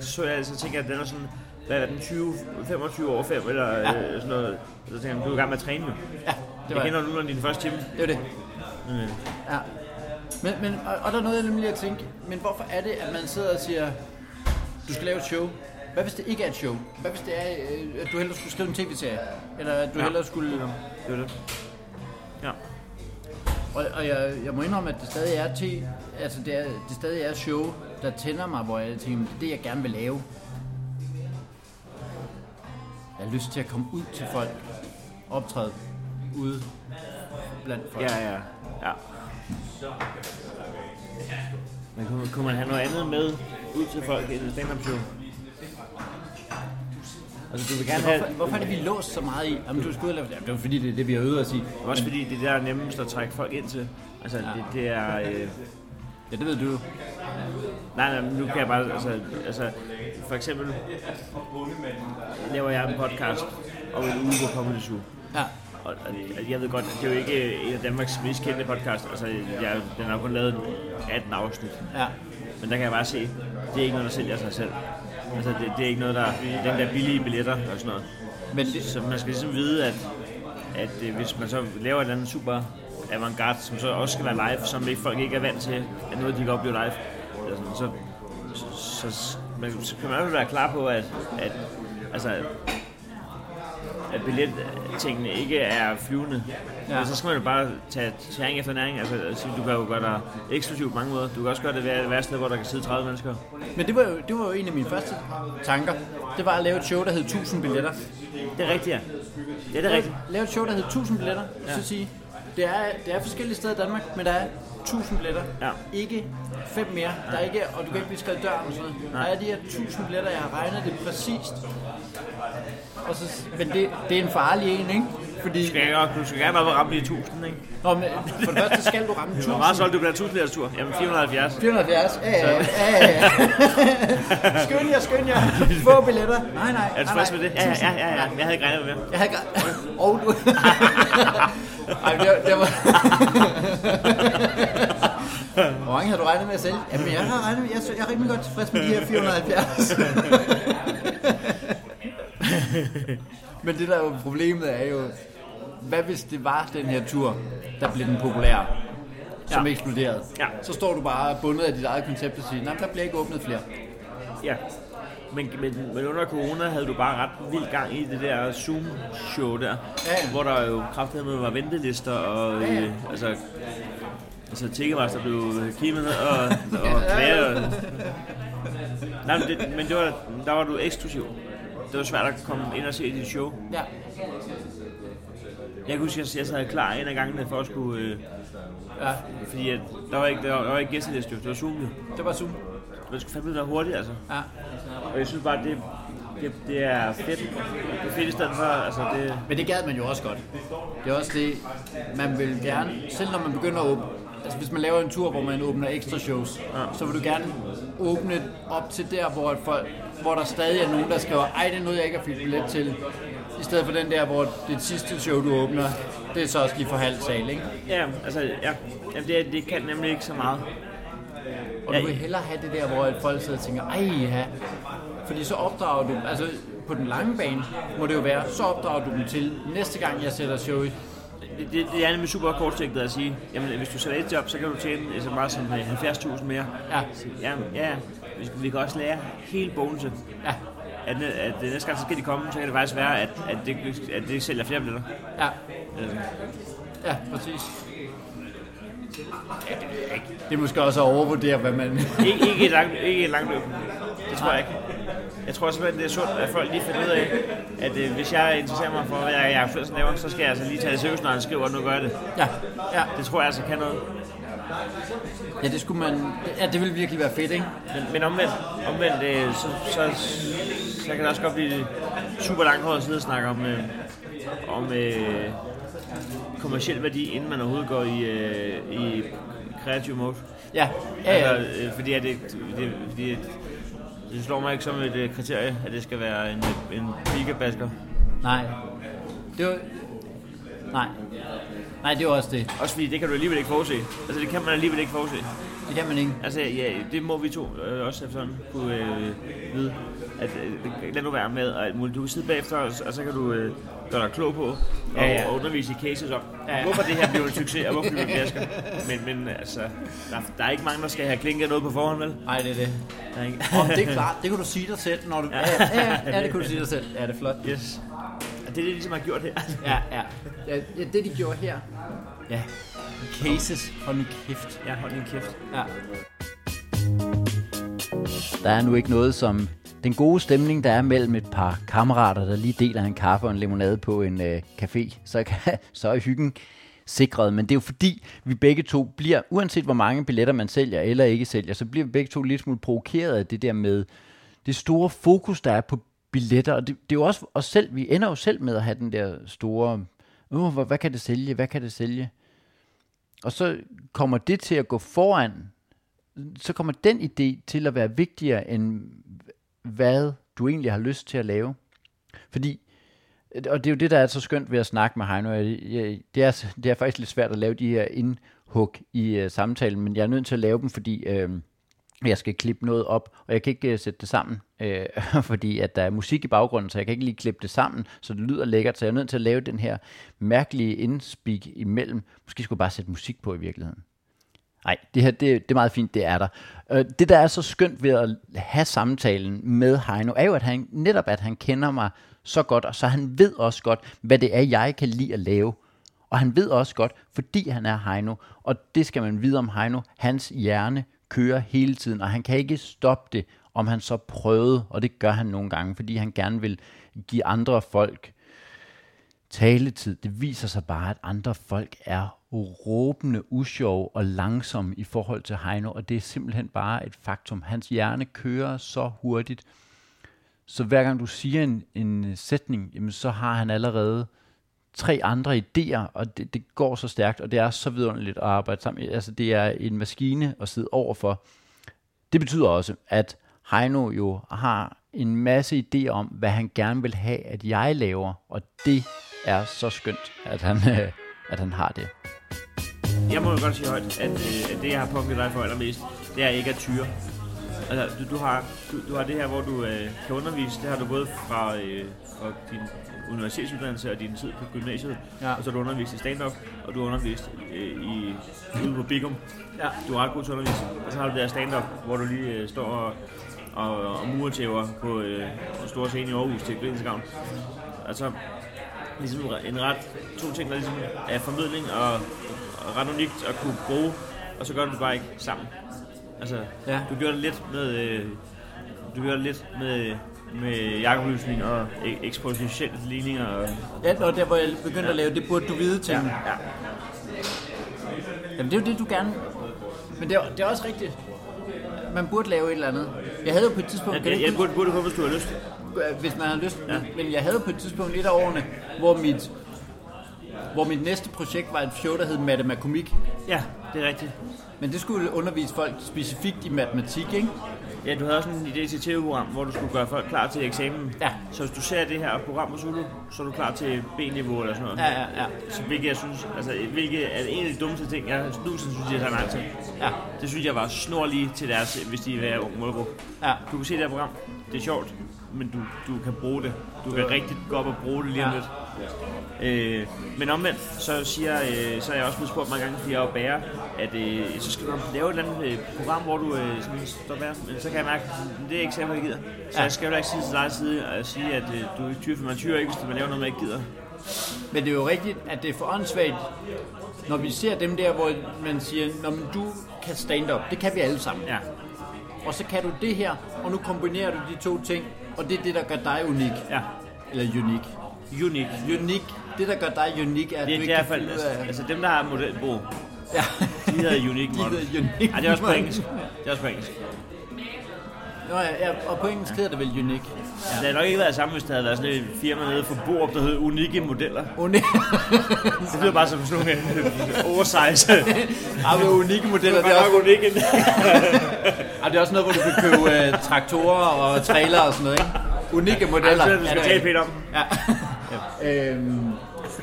så, så, jeg, så tænker jeg, at den er sådan, hvad er den, 20, 25 år 5, eller ja. øh, sådan noget. Så tænker jeg, du er i gang med at træne nu. Ja, det var jeg kender nu, din første time. Det er det. Mm. Ja. Men, men, og, og der er noget, jeg nemlig at tænke, men hvorfor er det, at man sidder og siger, du skal lave et show, hvad hvis det ikke er et show? Hvad hvis det er, øh, at du hellere skulle skrive en tv-serie? Eller at du ja. hellere skulle... Det er det. Ja. Og, og jeg, jeg må indrømme, at det stadig er til, altså det, er, det stadig er show, der tænder mig, hvor jeg tænker, det er det, jeg gerne vil lave. Jeg har lyst til at komme ud til folk, optræde ude blandt folk. Ja, ja, ja. Men kunne, kunne man have noget andet med ud til folk i et stand-up show? Altså, du vil gerne have... Hvorfor, er det, vi låst så meget i? Jamen, du skulle lave... Jamen, det var fordi, det er det, vi har øvet os i. Også fordi det er der nemmest at trække folk ind til. Altså, ja. det, det er... Øh... Ja, det ved du Nej, nej, nu kan jeg bare... Altså, altså for eksempel laver jeg en podcast om en uge på Comedy Zoo. Ja. Og, og, jeg ved godt, det er jo ikke en af Danmarks mest kendte podcast. Altså, jeg, den har kun lavet 18 afsnit. Ja. Men der kan jeg bare se, det er ikke noget, der sælger sig selv. Altså, det, det er ikke noget, der... Den der billige billetter og sådan noget. Men det... Så man skal ligesom vide, at, at øh, hvis man så laver et eller andet super avantgarde, som så også skal være live, som ikke, folk ikke er vant til, at noget, de kan opleve live, så, så, så, man, så kan man jo være klar på, at, at altså, at billettingene ikke er flyvende. Ja. så skal man jo bare tage tæring efter næring. Altså, du kan jo gøre dig eksklusivt på mange måder. Du kan også gøre det ved et sted, hvor der kan sidde 30 mennesker. Men det var, jo, det var jo en af mine første tanker. Det var at lave et show, der hed 1000 billetter. Det er rigtigt, ja. Ja, det er rigtigt. Lave et show, der hed 1000 billetter. Ja. Så sige, det er, det er forskellige steder i Danmark, men der er 1000 billetter. Ja. Ikke fem mere. Der er ikke, og du kan ikke blive skrevet døren og sådan noget. Der er de her 1000 billetter, jeg har regnet det præcist. Og så, men det, det er en farlig en, ikke? Fordi... Du skal, ikke, du skal gerne op og ramme de 1000, ikke? Nå, men for det første skal du ramme 1000. Hvor meget solgte du på den 1000 tur? Jamen 470. 470, ja, ja, ja, ja. skynd jer, skynd jer. Få billetter. Nej, nej. Er du tilfreds med det? Ja, ja, ja, ja. Jeg havde ikke regnet med Jeg havde ikke Og du... Ej, det, det var... Hvor mange har du regnet med sælge? Jamen, jeg har regnet med, jeg, jeg er rimelig godt tilfreds med de her 470. Men det der er jo problemet er jo, hvad hvis det var den her tur, der blev den populære, som ja. eksploderede? Ja. Så står du bare bundet af dit eget koncept og siger, nej, der bliver ikke åbnet flere. Ja. Men, men, men under corona havde du bare ret vild gang i det der Zoom-show der, ja. hvor der jo kraftigt var ventelister og ja. Øh, altså Altså Ticketmaster blev kimet ned og, og klager. Og... Nej, men, det, men det var, der var du eksklusiv. Det var svært at komme ind og se dit show. Ja. Jeg kan huske, at jeg sad klar en af gangene for at skulle... Øh, ja. Fordi at der var ikke, der var, der var ikke gæsteliste, det var Zoom jo. Det var Zoom. Man skulle fandme være hurtigt, altså. Ja. Og jeg synes bare, det, det, det er fedt. Det er fedt i stedet for, altså det... Men det gad man jo også godt. Det er også det, man vil gerne, selv når man begynder at åbne, altså hvis man laver en tur, hvor man åbner ekstra shows, ja. så vil du gerne åbne op til der, hvor, folk, hvor der stadig er nogen, der skriver, ej, det er noget, jeg ikke har fået billet til. I stedet for den der, hvor det sidste show, du åbner, det er så også lige for halv sal, ikke? Ja, altså, ja. Jamen, det, det kan nemlig ikke så meget. Og du vil hellere have det der, hvor folk sidder og tænker, ej, ja. Fordi så opdrager du, altså på den lange bane må det jo være, så opdrager du dem til, næste gang jeg sætter show i, det, det, det er nemlig super kortsigtet at sige, jamen hvis du sætter et job, så kan du tjene så meget som 70.000 mere. Ja. Jamen, ja, vi, vi kan også lære hele bonuset. Ja. At, at, at næste gang, så skal de komme, så kan det faktisk være, at, at, det, at det sælger flere billetter. Ja. Øh. Ja, præcis. Ja, det, det er måske også at overvurdere, hvad man... ikke, ikke, et langt, ikke et langt løb. Det tror jeg ikke. Jeg tror simpelthen, det er sundt, at folk lige finder ud af, at øh, hvis jeg interesserer mig for, hvad jeg, jeg er laver, så skal jeg altså lige tage det seriøst, når han skriver, at nu gør jeg det. Ja. ja. Det tror jeg altså kan noget. Ja, det skulle man... Ja, det ville virkelig være fedt, ikke? Men, men omvendt, omvendt øh, så, så, så, kan det også godt blive super langt at sidde og snakke om, øh, om øh, kommersiel værdi, inden man overhovedet går i, øh, i kreativ mode. Ja, ja, ja. Altså, øh, fordi, at det, det, fordi det slår mig ikke som et uh, kriterie, at det skal være en, en gigabasker. Nej. Det var... Nej. Nej, det var også det. Også fordi, det kan du alligevel ikke forudse. Altså, det kan man alligevel ikke forudse. Det kan man ikke. Altså, ja, det må vi to øh, også sådan kunne øh, vide. At, øh, lad nu være med, og du kan sidde bagefter, og, og så kan du... Øh, gør dig klog på, og, ja, ja. og undervise i cases om, ja, ja. hvorfor det her bliver en succes, og hvorfor bliver det flasker. Men, men altså, der, der er ikke mange, der skal have klinket noget på forhånd, vel? Nej, det er det. Der er ikke. Om det er klart, det kan du sige dig selv, når du... Ja, ja, ja, ja det kan du sige dig selv. Ja, det er flot. Yes. Og det er det, de ligesom har gjort her. ja, ja. ja, det de gjorde her. Ja. Cases. Hold nu kæft. Ja, hold nu kæft. Ja. Der er nu ikke noget som den gode stemning, der er mellem et par kammerater, der lige deler en kaffe og en limonade på en øh, café, så, kan, så er hyggen sikret. Men det er jo fordi, vi begge to bliver, uanset hvor mange billetter man sælger eller ikke sælger, så bliver vi begge to lidt smule provokeret af det der med det store fokus, der er på billetter. Og det, det er jo også os selv, vi ender jo selv med at have den der store, uh, hvad, hvad kan det sælge, hvad kan det sælge? Og så kommer det til at gå foran, så kommer den idé til at være vigtigere end hvad du egentlig har lyst til at lave. Fordi, og det er jo det, der er så skønt ved at snakke med Heino. Det er, det er faktisk lidt svært at lave de her indhug i uh, samtalen, men jeg er nødt til at lave dem, fordi uh, jeg skal klippe noget op, og jeg kan ikke uh, sætte det sammen, uh, fordi at der er musik i baggrunden, så jeg kan ikke lige klippe det sammen, så det lyder lækkert, så jeg er nødt til at lave den her mærkelige indspeak imellem. Måske skulle jeg bare sætte musik på i virkeligheden. Nej, det her det, det er meget fint, det er der. Øh, det, der er så skønt ved at have samtalen med Heino, er jo at han, netop, at han kender mig så godt, og så han ved også godt, hvad det er, jeg kan lide at lave. Og han ved også godt, fordi han er Heino, og det skal man vide om Heino, hans hjerne kører hele tiden, og han kan ikke stoppe det, om han så prøvede, og det gør han nogle gange, fordi han gerne vil give andre folk taletid. Det viser sig bare, at andre folk er råbende usjov og langsom i forhold til Heino, og det er simpelthen bare et faktum. Hans hjerne kører så hurtigt, så hver gang du siger en, en øh, sætning, jamen så har han allerede tre andre idéer, og det, det går så stærkt, og det er så vidunderligt at arbejde sammen. Altså det er en maskine at sidde overfor. Det betyder også, at Heino jo har en masse idéer om, hvad han gerne vil have, at jeg laver, og det er så skønt, at han, at han har det. Jeg må jo godt sige højt, at, øh, at det, jeg har påvirket dig for allermest, det er ikke at tyre. Altså, du, du, har, du, du har det her, hvor du øh, kan undervise. Det har du både fra, øh, fra din universitetsuddannelse og din tid på gymnasiet. Ja. Og så har du undervist i stand-up, og du har undervist øh, i, ude på Bigum. Ja. Du er ret god til at undervise. Og så har du det her stand-up, hvor du lige øh, står og, og, og muretæver på øh, en stor scene i Aarhus til Grindsgavn. Altså, ligesom en ret, to ting, der ligesom er formidling og ret unikt at kunne bruge, og så gør du det bare ikke sammen. Altså, ja. du gjorde det lidt med, øh, du gjorde det lidt med, med jakkeløsning og e- ekspositionelle ligninger. Og, ja, og der hvor jeg begyndte ja. at lave, det burde du vide til. Ja. ja. Jamen det er jo det, du gerne... Men det er, det er også rigtigt. Man burde lave et eller andet. Jeg havde jo på et tidspunkt... Ja, jeg, jeg burde, burde komme, hvis du har lyst. Hvis man har lyst. Ja. Men jeg havde på et tidspunkt et af årene, hvor mit hvor mit næste projekt var et show, der hed Matemakomik. Ja, det er rigtigt. Men det skulle undervise folk specifikt i matematik, ikke? Ja, du havde også en idé til TV-program, hvor du skulle gøre folk klar til eksamen. Ja. Så hvis du ser det her program på Zulu, så er du klar til B-niveau eller sådan noget. Ja, ja, ja. Så hvilket jeg synes, altså hvilket er en af de dummeste ting, jeg nu synes, jeg tager nej til. Ja. Det synes jeg var snorlige til deres, hvis de er ung målgruppe. Ja. Du kan se det her program, det er sjovt, men du, du kan bruge det. Du kan rigtig op og bruge det lige om ja. lidt. Øh, men omvendt, så, siger, øh, så er jeg også blevet spurgt mange gange, fordi jeg er jo bærer, at øh, så skal du lave et eller andet øh, program, hvor du øh, sådan, står bærer. Men så kan jeg mærke, at det er ikke sikkert, jeg gider. Så ja. jeg skal jo ikke sige til dig side og sige, at øh, du er tyr, for man tyrer ikke, hvis du vil lave noget, man ikke gider. Men det er jo rigtigt, at det er for åndssvagt, når vi ser dem der, hvor man siger, når du kan stand-up, det kan vi alle sammen. Ja. Og så kan du det her, og nu kombinerer du de to ting, og det er det, der gør dig unik. Ja. Eller unik. Unik. Unik. Det, der gør dig unik, er, at det, du ikke kan finde ud af... Altså dem, der har modelbo, ja. de hedder Unique Model. De hedder Unique Ej, det er også på engelsk. Det er også på engelsk. Nå ja, ja, og på engelsk hedder det vel Unique. Ja. Det havde nok ikke været samme, hvis der havde været sådan et firma nede for Borup, der hed Unikke Modeller. Unikke. det lyder bare som sådan nogle øh, oversize. Ja, men unikke modeller, det er også... unikke. ja, det er også noget, hvor du kan købe uh, traktorer og trailer og sådan noget, ikke? Unikke modeller. Ja, det er det, du skal om. Ja. Ja. øhm,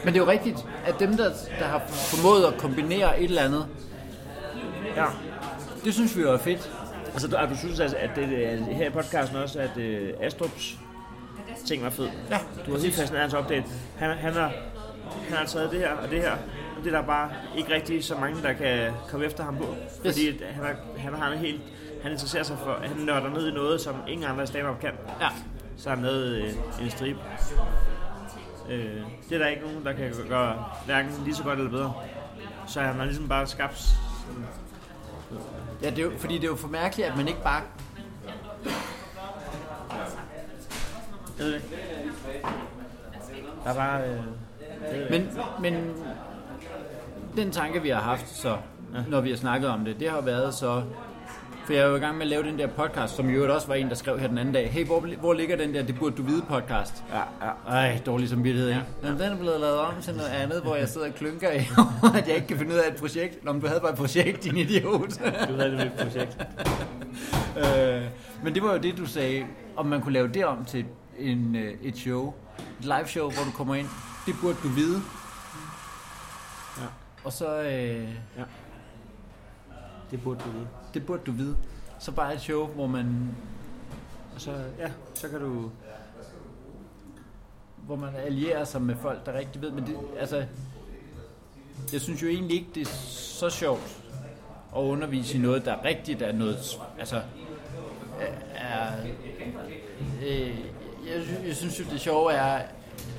men det er jo rigtigt, at dem, der, der har formået at kombinere et eller andet, ja. det synes vi jo er fedt. Altså, du, du synes altså, at det, her i podcasten også, at uh, Astrups ting var fed. Ja, Du var helt fascineret hans update. Han, han, har, han har taget det her og det her, og det er der bare ikke rigtig så mange, der kan komme efter ham på. Fordi at han, er, han har en helt, han interesserer sig for, han nørder ned i noget, som ingen andre stand kan. Ja. Så har han lavet øh, en stribe. Øh, det er der ikke nogen, der kan gøre hverken lige så godt eller bedre. Så han har ligesom bare skabt sådan, Ja, det er jo, fordi det er jo for mærkeligt, at man ikke bare... jeg ved det. Der er bare... Øh, Men, men den tanke, vi har haft så, ja. når vi har snakket om det, det har været så... For jeg er jo i gang med at lave den der podcast, som øvrigt også var en, der skrev her den anden dag. Hey, hvor, hvor ligger den der, det burde du vide podcast? ja, ja. Ej, dårlig samvittighed, ja. Men den er blevet lavet om til noget andet, hvor jeg sidder og klynker i, at jeg ikke kan finde ud af et projekt. Nå, men du havde bare et projekt, din idiot. Du havde det med et projekt. øh, men det var jo det, du sagde, om man kunne lave det om til en, øh, et show. Et live show, hvor du kommer ind. Det burde du vide. Ja. Og så, øh, Det burde du vide det burde du vide. Så bare et show, hvor man, så, ja, så kan du... hvor man allierer sig med folk, der rigtig ved. Men det, altså, jeg synes jo egentlig ikke, det er så sjovt at undervise i noget, der rigtigt er noget, altså, er, øh, jeg, jeg synes jo, det sjove er,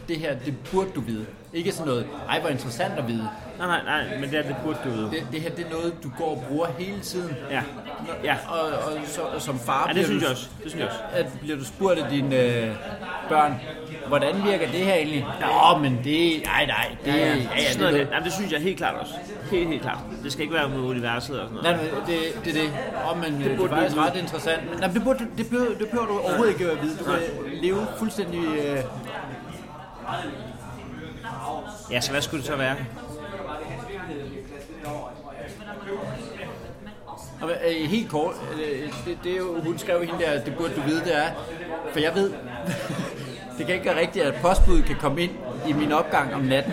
det her, det burde du vide. Ikke sådan noget, ej, hvor interessant at vide. Nej, nej, nej, men det, er, det burde du vide. Det, det her, det er noget, du går og bruger hele tiden. Ja, ja. Og, og, så, og som far Ja, det bliver synes du, jeg også. Det synes jeg også. At bliver du spurgt af dine øh, børn, hvordan virker det her egentlig? Nå, men det, nej, nej, det, ja, ja, ja, Sådan det, det, det, jamen, det synes jeg helt klart også. Helt, helt klart. Det skal ikke være med universet og sådan noget. Nej, men det, det er det. Oh, men, det, det burde er faktisk ret interessant. Men, nej, det, burde, det, behøver, det behøver du overhovedet ikke at vide. Du kan leve fuldstændig... Øh, Ja, så hvad skulle det så være? og, øh, helt kort, øh, det, det er jo, hun skrev hende der, det burde du vide, det er. For jeg ved, det kan ikke være rigtigt, at postbuddet kan komme ind i min opgang om natten.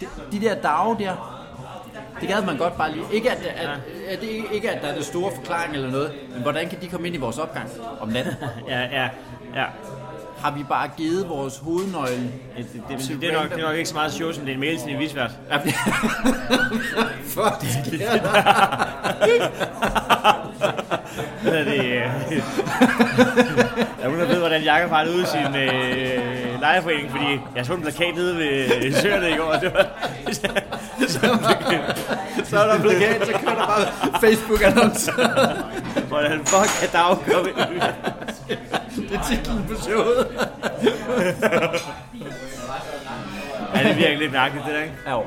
De, de der dage der, det gad man godt bare lige. Ikke at, at, at, det ikke, ikke at der er det store forklaring eller noget, men hvordan kan de komme ind i vores opgang om natten? Ja, ja, ja. Har vi bare givet vores hovednøgle Det, det, det, det, er nok, det er nok ikke så meget show, som det er en mail til en visvært. Ja, Fuck, det sker. Hvad det? hun der ved, hvordan Jakob har det ude i sin øh, lejerforening? Fordi jeg så en plakat nede ved søerne i går. og Det var, Så er der plakat, så kører der bare Facebook-annoncer. hvordan fuck er dag kommet? Det er titlen på showet. Ja, det virkelig lidt mærkeligt, det der, ikke? Ja, jo.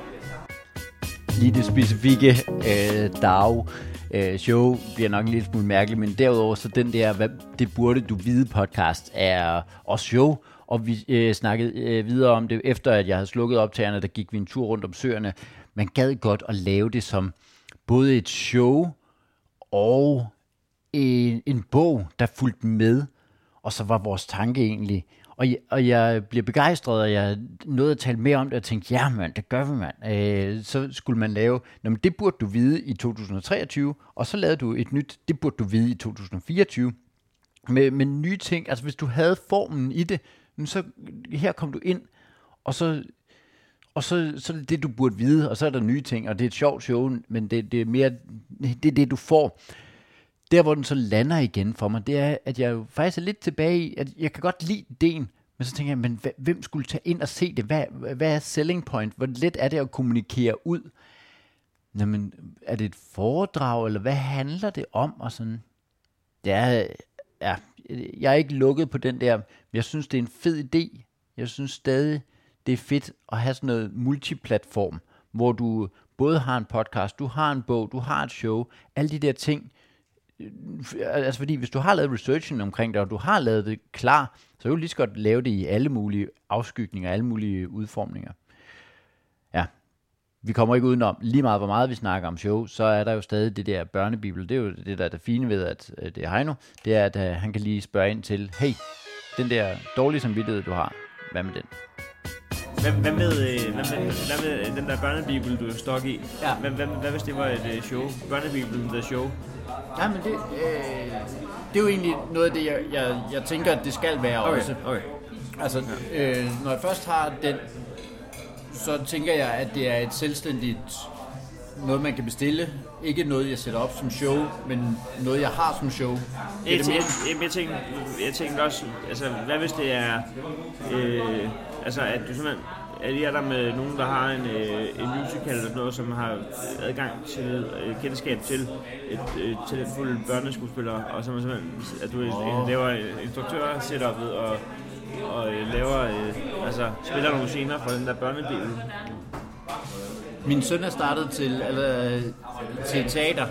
Lige det specifikke øh, dag øh, show bliver nok en lille smule mærkeligt, men derudover så den der, hvad, det burde du vide podcast, er også show, og vi øh, snakkede øh, videre om det, efter at jeg havde slukket optagerne, der gik vi en tur rundt om søerne. Man gad godt at lave det som både et show og en, en bog, der fulgte med, og så var vores tanke egentlig, og jeg, og jeg bliver begejstret, og jeg nåede at tale mere om det, og tænkte, ja mand, det gør vi mand. Øh, så skulle man lave, Nå, men det burde du vide i 2023, og så lavede du et nyt, det burde du vide i 2024, med, med nye ting. Altså hvis du havde formen i det, så her kom du ind, og så og så, så er det det, du burde vide, og så er der nye ting, og det er et sjovt show, men det, det er mere, det er det, du får. Der, hvor den så lander igen for mig, det er, at jeg jo faktisk er lidt tilbage i, at jeg kan godt lide ideen, men så tænker jeg, men hvem skulle tage ind og se det? Hvad, hvad er selling point? Hvor let er det at kommunikere ud? Jamen, er det et foredrag, eller hvad handler det om? Og sådan, Det er, ja, jeg er ikke lukket på den der. Jeg synes, det er en fed idé. Jeg synes stadig, det er fedt at have sådan noget multiplatform, hvor du både har en podcast, du har en bog, du har et show, alle de der ting. Altså fordi, hvis du har lavet researchen omkring det, og du har lavet det klar, så kan du lige så godt lave det i alle mulige afskygninger, alle mulige udformninger. Ja, vi kommer ikke udenom, lige meget hvor meget vi snakker om show, så er der jo stadig det der børnebibel. Det er jo det, der er det fine ved, at øh, det er Heino. Det er, at øh, han kan lige spørge ind til, hey, den der dårlige samvittighed, du har, hvad med den? Hvad, hvad, med, øh, hvad, med, hvad med den der børnebibel, du er stok i? Ja. Hvad, hvad, hvad hvis det var et øh, show? Børnebibelen, der show? Ja, men det, øh, det er jo egentlig noget af det, jeg, jeg, jeg tænker, at det skal være Okay, også. okay. Altså, øh, når jeg først har den, så tænker jeg, at det er et selvstændigt noget, man kan bestille. Ikke noget, jeg sætter op som show, men noget, jeg har som show. Det jeg, jeg, jeg, jeg, tænker, jeg tænker også, altså, hvad hvis det er, øh, altså, at du simpelthen er der med nogen, der har en, øh, en musical eller noget, som har adgang til øh, kendskab til et øh, talentfulde børneskuespiller, og så man simpelthen, at du oh. laver instruktør setupet og, og øh, laver, øh, altså spiller nogle scener fra den der børnedel. Min søn er startet til, eller, til teater,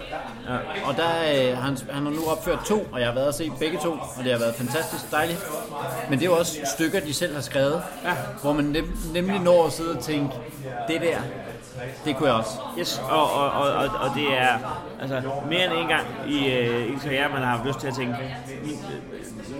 ja. og der, øh, han, han har nu opført to, og jeg har været og se begge to, og det har været fantastisk dejligt. Men det er jo også stykker, de selv har skrevet, ja. hvor man nem, nemlig når at sidde og tænke, det der, det kunne jeg også. Yes, og, og, og, og, og det er altså, mere end en gang i, øh, i karriere, man har haft lyst til at tænke,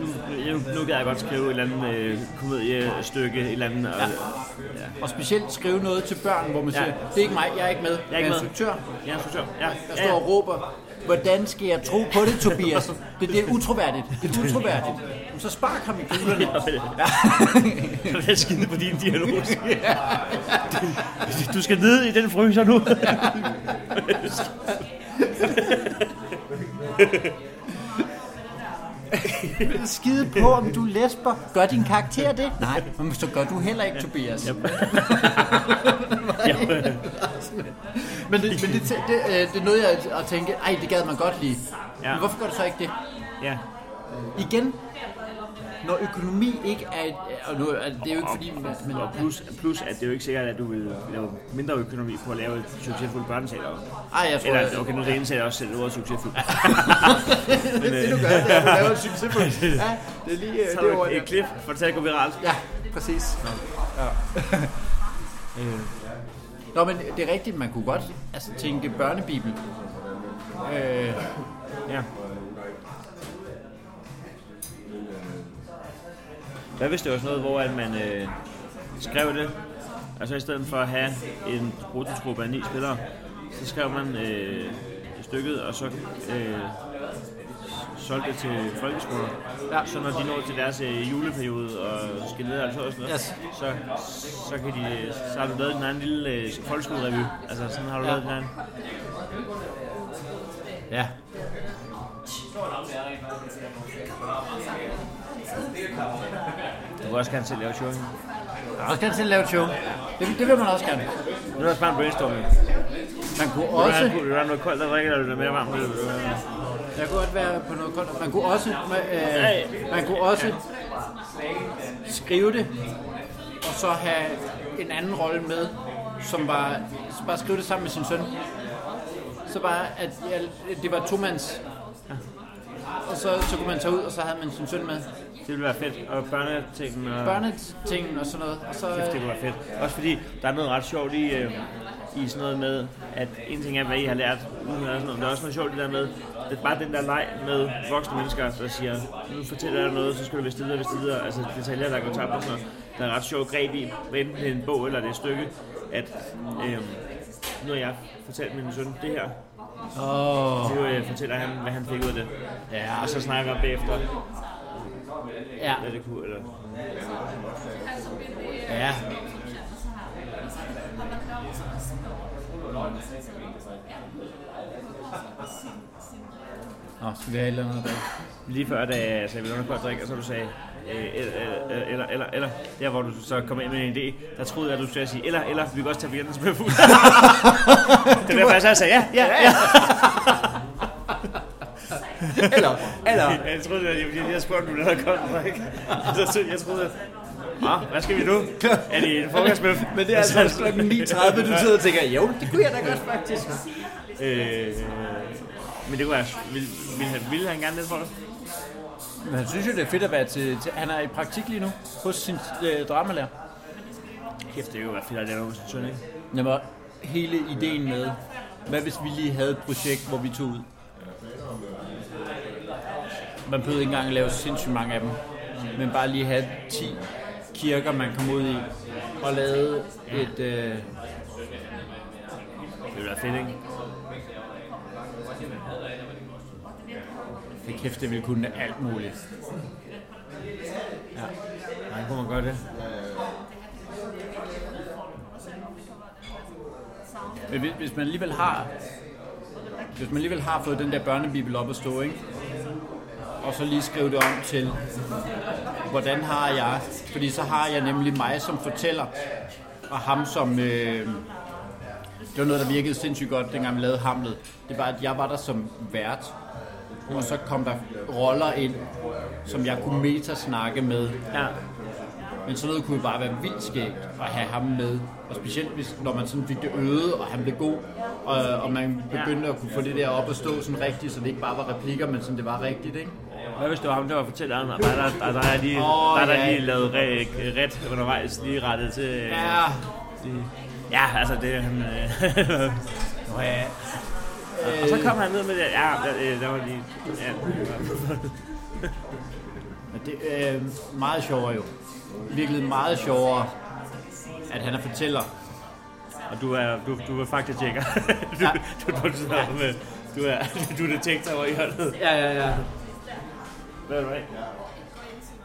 nu, nu, nu kan jeg godt skrive et eller andet øh, komediestykke, et eller andet. Og, ja. ja. og specielt skrive noget til børn, hvor man ja. siger, det er ikke mig, jeg er ikke med, jeg er, ikke jeg er instruktør. Jeg er instruktør, ja. Jeg står ja, ja. og råber, hvordan skal jeg tro på det, Tobias? Det, det er utroværdigt. Det er utroværdigt. Så spark ham i kuglerne. Ja. det er skide på din dialog. Du skal ned i den fryser nu. Skide på, om du lesber. Gør din karakter det? Nej, men så gør du heller ikke, Tobias. Yep. men det, men det, det, det, øh, det er noget, jeg har tænkt, ej, det gad man godt lige. Ja. Men hvorfor gør du så ikke det? Ja. Igen, når økonomi ikke er og nu, det er jo ikke fordi... Men, og plus, plus, at det er jo ikke sikkert, at du vil lave mindre økonomi på at lave et succesfuldt børneteater. Ej, jeg tror... Eller, okay, nu det ene også selv ordet succesfuldt. men, det, det, du gør, det er, at du laver et succesfuldt. Ja, det er lige... Så det er et klip for det at gå viralt. Ja, præcis. Ja. Øh. Nå, men det er rigtigt, man kunne godt altså, tænke børnebibel. Øh, ja. Hvad hvis det var sådan noget, hvor at man øh, skrev det, altså i stedet for at have en prototruppe af ni spillere, så skrev man øh, stykket, og så øh, solgte det til folkeskoler. Ja. Så når de når til deres øh, juleperiode og skal ned og sådan noget, yes. så, så, kan de, så har du lavet en anden lille øh, folkeskolerevy. Altså sådan har du ja. lavet den anden. Ja. Du vil også gerne selv lave show. Jeg vil også gerne selv lave show. Det, det vil man også gerne. Nu er også bare en brainstorming. Man kunne også... Vil du have noget koldt at drikke, eller er det mere varmt? Jeg kunne godt være på noget koldt. Man kunne også, man, øh, man kunne også skrive det, og så have en anden rolle med, som var, så bare skrive det sammen med sin søn. Så bare, at ja, det var tomands. Og så, så kunne man tage ud, og så havde man sin søn med. Det ville være fedt. Og børnetingen og... Børnetingen og sådan noget. Og så, Kæft, det kunne være fedt. Også fordi, der er noget ret sjovt i, øh, i sådan noget med, at en ting er, hvad I har lært, uden sådan noget. Der er også noget sjovt det der med, det er bare den der leg med voksne mennesker, der siger, nu fortæller jeg noget, så skal du vist videre, vist videre. Altså detaljer, der går tabt og sådan noget. Der er ret sjovt greb i, enten det er en bog eller det er et stykke, at øh, nu har jeg fortalt min søn det her, Oh. Nu øh, fortæller han, hvad han fik ud af det. Ja. Og så snakker vi bagefter. Ja. Er det cool, eller? Ja. Nå, skal vi have et eller andet der? Lige før, da jeg sagde, at vi låner koldt drik, og så du sagde, eller, eller, eller, eller, der hvor du så kom ind med en idé, der troede jeg, at du skulle sige, eller, eller, vi kan også tage bjørnen som er fuld. det var faktisk, jeg sagde, ja, ja, ja. eller, eller. Jeg troede, det var, jeg spurgte, om du havde koldt drik. Så jeg troede, Ah, hvad skal vi nu? Er det en frokostbøf? Men det er altså også klokken 9.30, du sidder og tænker, jo, det kunne jeg da godt faktisk. Øh, men det kunne jeg, vil, vil, han, vil han gerne det for dig? Men han synes jo, det er fedt at være til... til han er i praktik lige nu hos sin øh, dramalærer. Kæft, det er jo være fedt at lave hos sin søn, ikke? Jamen, hele ideen med, hvad hvis vi lige havde et projekt, hvor vi tog ud? Man behøvede ikke engang at lave sindssygt mange af dem, men bare lige have 10 kirker, man kom ud i, og lavede et... Øh... Det ville være fedt, ikke? Det kæft, det ville kunne alt muligt. Ja, nej, kunne man gøre det? Men hvis, hvis man alligevel har hvis man alligevel har fået den der børnebibel op at stå, ikke? og så lige skrive det om til, hvordan har jeg, fordi så har jeg nemlig mig som fortæller, og ham som, øh, det var noget, der virkede sindssygt godt, dengang vi lavede Hamlet. Det var, at jeg var der som vært, og så kom der roller ind, som jeg kunne meta-snakke med. Ja. Men sådan noget kunne jo bare være vildt skægt at have ham med. Og specielt hvis, når man sådan fik det øget, og han blev god, og, og man begyndte at kunne få det der op at stå sådan rigtigt, så det ikke bare var replikker, men sådan det var rigtigt, ikke? Hvad hvis det var ham, der var fortælleren, og der, der, der, er lige, Åh, der, er der ja. lige lavet ret, ret undervejs, lige rettet til... Ja, Ja, altså det er han... Øh, Nå ja. Og så kom han ned med det. Ja, der, øh, der var lige... Ja, Men det er øh, meget sjovere jo. Virkelig meget sjovere, at han er fortæller. og du er, du, du er faktisk tjekker. du, Ja. du, du, du, med, du er, du er detektor over i hjørnet. Ja, ja, ja. Hvad er du af?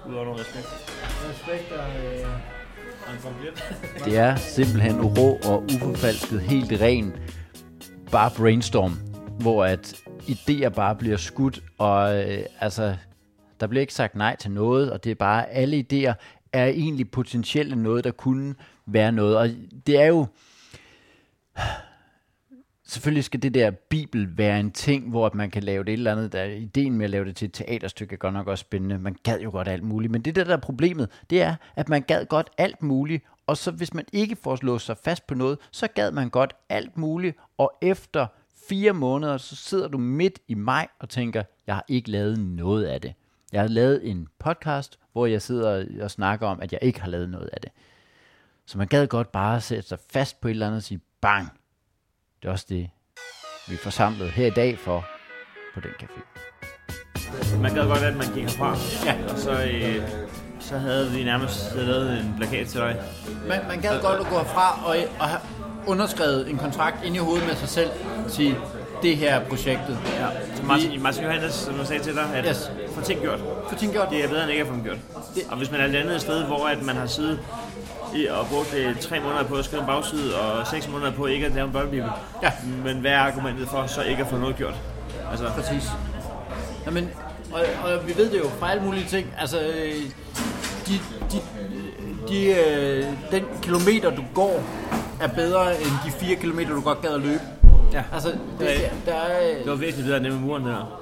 Udover noget respekt. Respekt og... Øh... Det er simpelthen rå og uforfalsket, helt ren, bare brainstorm, hvor at idéer bare bliver skudt, og øh, altså, der bliver ikke sagt nej til noget, og det er bare, alle idéer er egentlig potentielle noget, der kunne være noget, og det er jo, selvfølgelig skal det der bibel være en ting, hvor at man kan lave det et eller andet. Der, ideen med at lave det til et teaterstykke er godt nok også spændende. Man gad jo godt alt muligt. Men det der, der er problemet, det er, at man gad godt alt muligt. Og så hvis man ikke får låst sig fast på noget, så gad man godt alt muligt. Og efter fire måneder, så sidder du midt i maj og tænker, jeg har ikke lavet noget af det. Jeg har lavet en podcast, hvor jeg sidder og snakker om, at jeg ikke har lavet noget af det. Så man gad godt bare sætte sig fast på et eller andet og sige, bang, det er også det, vi er forsamlet her i dag for på den café. Man gad godt, at man gik herfra. Ja. Og så, øh, så havde vi nærmest lavet en plakat til dig. Man, man gad godt at gå herfra og, og underskrevet en kontrakt ind i hovedet med sig selv. Sige, det her er projektet. Ja. Så Martin, Martin Johannes, som jeg sagde til dig, at Yes. få ting gjort. For ting gjort. Det er bedre end ikke at få dem gjort. Det- Og hvis man er landet et sted, hvor at man har siddet i og brugt øh, tre måneder på at skrive en bagside, og seks måneder på ikke at lave en børnebibel. Ja. Men hvad er argumentet for så ikke at få noget gjort? Altså, Præcis. Jamen, og, og vi ved det jo fra alle mulige ting. Altså, øh, de, de, de, øh, den kilometer, du går, er bedre end de fire kilometer, du godt gad at løbe. ja. Altså, det, der er... Det var væsentligt bedre end med muren der.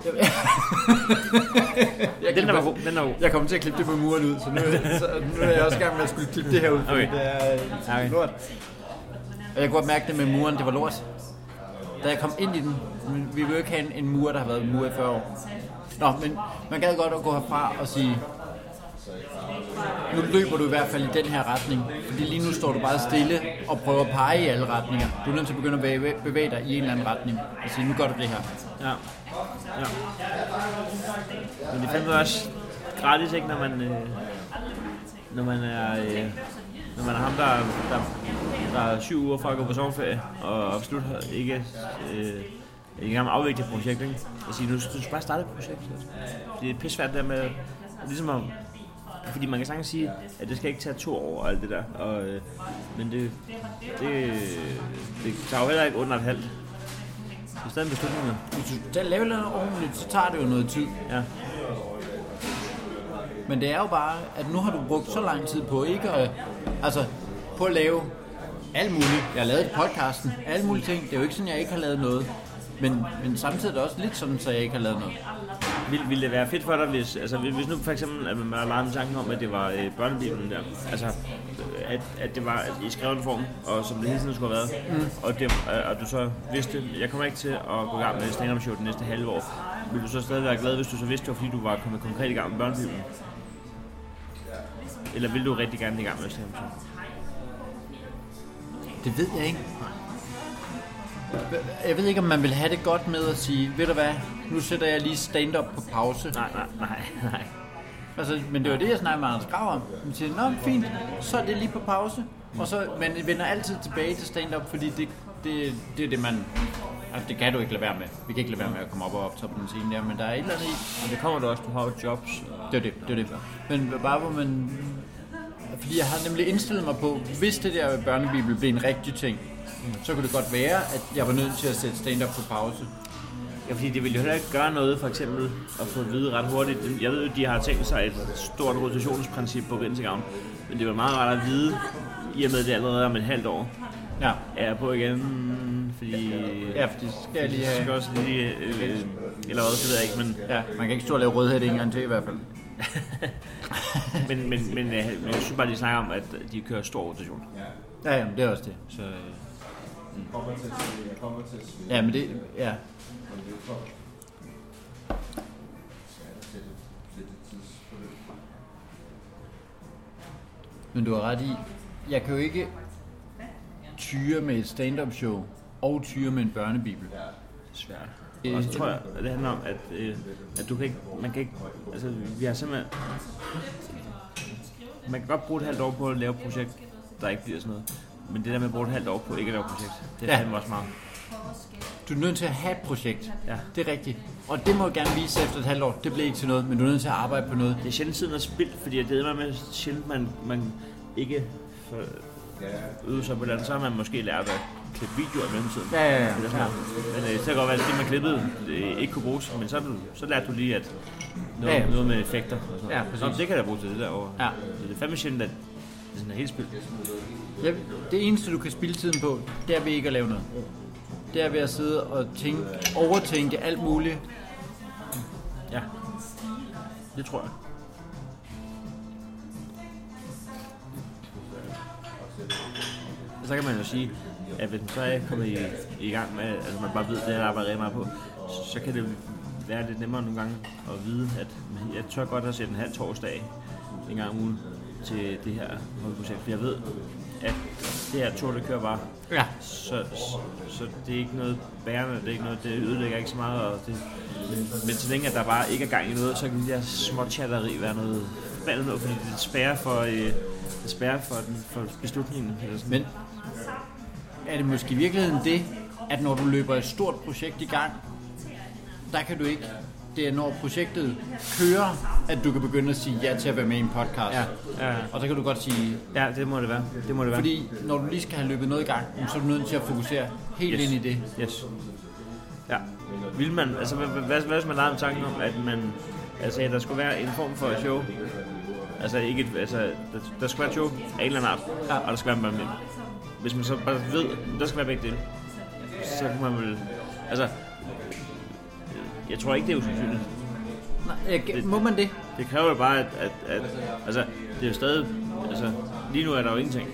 jeg, Den der var god, den der var god. Jeg kommer til at klippe det på muren ud, så nu, så nu er jeg også gang med at skulle klippe det her ud, Okay. det er Okay. lort. Og jeg kunne godt mærke det med muren, det var lort. Da jeg kom ind i den, men vi vil jo ikke have en, en mur, der har været en mur i 40 år. Nå, men man gad godt at gå herfra og sige, nu løber du i hvert fald i den her retning, fordi lige nu står du bare stille og prøver at pege i alle retninger. Du er nødt til at begynde at bevæge, bevæge dig i en eller anden retning og sige, nu gør du det her. Ja. ja. Men det er fandme også gratis, ikke, når man, øh, når man er... Øh, når man er ham, der, der, der er syv uger fra at gå på sommerferie, og absolut ikke øh, ikke engang gang afvikle et projekt, ikke? Jeg siger, nu du skal bare starte et projekt. Det er pissvært der med, ligesom at, fordi man kan sagtens sige, at det skal ikke tage to år og alt det der, og, øh, men det, det, det tager jo heller ikke under et halvt. Det er stadig en beslutning. jo. Hvis du skal lave noget ordentligt, så tager det jo noget tid. Ja. Men det er jo bare, at nu har du brugt så lang tid på ikke at, altså, på at lave alt muligt. Jeg har lavet podcasten, alle mulige ting. Det er jo ikke sådan, jeg ikke har lavet noget. Men, men samtidig er det også lidt sådan, så jeg ikke har lavet noget. Vil, ville det være fedt for dig, hvis, altså, hvis nu for eksempel, at man leger med tanken om, at det var øh, børnebibelen der, altså, at, at det var at i skrevet form, og som det hele tiden skulle have været, mm. og, det, øh, og du så vidste, jeg kommer ikke til at gå i gang med stand-up show det næste halve år, vil du så stadig være glad, hvis du så vidste, det var fordi du var kommet konkret i gang med børnebibelen? Eller vil du rigtig gerne i gang med stand-up show? Det ved jeg ikke. Jeg ved ikke, om man vil have det godt med at sige, ved du hvad, nu sætter jeg lige stand-up på pause. Nej, nej, nej, nej. Altså, men det var det, jeg snakkede med Anders Grav om. Han siger, nå, fint, så er det lige på pause. Og så, men jeg vender altid tilbage til stand-up, fordi det, det, det er det, man Altså, det kan du ikke lade være med. Vi kan ikke lade være med at komme op og optage på den scene der, men der er et eller andet i. Men det kommer du også, du har jo jobs. Det er det, det er det. Men bare hvor man... Fordi jeg har nemlig indstillet mig på, hvis det der børnebibel blev en rigtig ting, så kunne det godt være, at jeg var nødt til at sætte stand-up på pause. Ja, fordi det ville jo heller ikke gøre noget, for eksempel at få at vide ret hurtigt. Jeg ved jo, de har tænkt sig et stort rotationsprincip på Vintegavn, men det var meget rart at vide, i og med det allerede om et halvt år. Ja. Er jeg på igen, fordi... Ja, fordi skal jeg lige have... skal også lige... Øh, eller hvad, det ved jeg ikke, men... Ja, man kan ikke stå og lave rødhed en gang til i hvert fald. men, men, men, øh, men jeg synes bare, de snakker om, at de kører stor rotation. Ja, ja, det er også det. Så, øh, Ja, men det... Ja. Men du har ret i, jeg kan jo ikke tyre med et stand-up show og tyre med en børnebibel. svært. Og så tror jeg, at det handler om, at, øh, at du kan ikke, man kan ikke, altså vi har simpelthen, man kan godt bruge et halvt år på at lave et projekt, der ikke bliver sådan noget. Men det der med at bruge et halvt år på ikke at lave projekt, det er Ja. fandme også meget. Du er nødt til at have et projekt. Ja. Det er rigtigt. Og det må jeg gerne vise efter et halvt år. Det bliver ikke til noget, men du er nødt til at arbejde på noget. Det er sjældent tiden er spildt, fordi det er med sjældent, man, man ikke får øvet sig på det andet. Så har man måske lært at klippe videoer i mellemtiden. Ja, ja, ja. Sådan noget. Men øh, så kan godt være, at det, man klippede, øh, ikke kunne bruges. Men så, du, så lærte du lige, at noget, Ja, ja. noget med effekter. Og sådan Ja, præcis. Nå, det kan jeg bruge til det derovre. Ja. Så det er fandme sjældent, at det sådan er helt spildt. Ja, det eneste, du kan spille tiden på, det er ved ikke at lave noget. Det er ved at sidde og tænke, overtænke alt muligt. Ja, det tror jeg. Så kan man jo sige, at hvis man så er kommet i, i gang med, altså man bare ved, det her arbejder meget på, så kan det være lidt nemmere nogle gange at vide, at jeg tør godt at sætte en halv torsdag en gang om ugen til det her projekt, for jeg ved, at det her tog, det kører bare. Ja. Så, så, så det er ikke noget bærende, det er ikke noget, det ødelægger ikke så meget, og det, men, så længe at der bare ikke er gang i noget, så kan der små chatteri være noget forbandet noget, fordi det spærrer for, øh, det spærrer for, den, for beslutningen. Eller sådan. Men er det måske i virkeligheden det, at når du løber et stort projekt i gang, der kan du ikke, det er når projektet kører, at du kan begynde at sige ja til at være med i en podcast. Ja, ja. Og så kan du godt sige, ja, det må det være. Det må det være. fordi når du lige skal have løbet noget i gang, så er du nødt til at fokusere helt Yes. ind i det. Yes. Ja. Vil man, altså hvad, hvad, hvad, hvis man legede med tanken om, at man, altså der skulle være en form for show, altså ikke et, altså der, der skulle være et show af en eller anden art, Ja. og der skal være med. Hvis man så bare ved, der skal være begge dele, så kan man vel, altså, jeg tror ikke, det er usandsynligt. Nej, jeg, må man det? Det kræver jo bare, at, at, at, altså, det er jo stadig, altså, lige nu er der jo ingenting.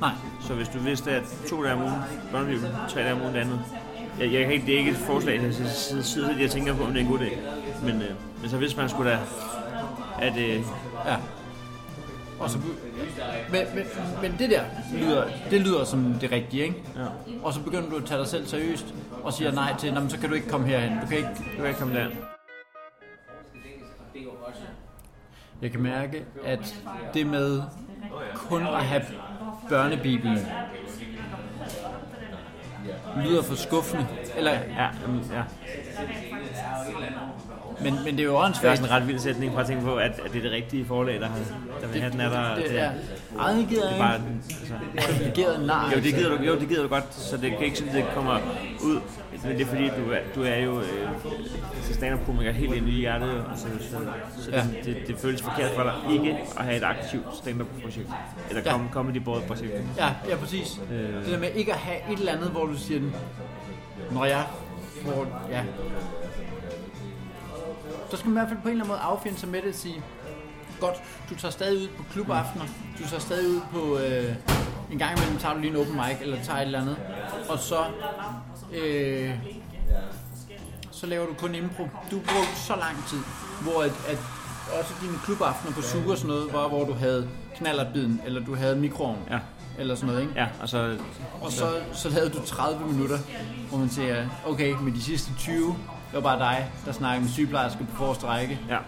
Nej. Så hvis du vidste, at to dage om ugen, børnebibel, tre dage om ugen det andet. Jeg, jeg kan ikke, det er ikke et forslag, jeg sidder jeg tænker på, om det er en god idé. Men, øh, men så hvis man skulle da, at øh, Ja. Og så, men, men, men det der lyder, det lyder som det rigtige, ikke? Ja. Og så begynder du at tage dig selv seriøst og siger nej til, "Nå, men så kan du ikke komme herhen. Du kan ikke, du kan ikke komme der. Jeg kan mærke, at det med kun at have børnebibelen lyder for skuffende. Eller, Ja, ja. Men, men det er jo Det er åndssvagt. også en ret vild sætning for at tænke på, at, at det er det rigtige forlag, der, har, der vil have den er der. Det er, ej, det gider det er bare, altså, Privilegeret nej. jo, det gider du, jo, det gider du godt, så det kan ikke sådan, det kommer ud. Men det er fordi, du er, du er jo øh, stand-up-komiker helt inde i hjertet, jo. Altså, så, så Ja. det, det, det, føles forkert for dig ikke at have et aktivt stand-up-projekt. Eller Ja. comedy projekt Ja, ja, præcis. Øh. Det der med ikke at have et eller andet, hvor du siger, når jeg får, ja. Så skal man i hvert fald på en eller anden måde affinde sig med det og sige, godt, du tager stadig ud på klubaftener, du tager stadig ud på, øh, en gang imellem tager du lige en open mic, eller tager et eller andet, og så, øh, så laver du kun impro. Du brugte så lang tid, hvor at, at også dine klubaftener på suge og sådan noget, var, hvor du havde knallertbiden, eller du havde mikroovn, Ja. eller sådan noget, ikke? Ja, og så... Og så, så havde du 30 minutter, hvor man siger, okay, med de sidste 20, det var bare dig, der snakkede med sygeplejerske på forreste række. Ja.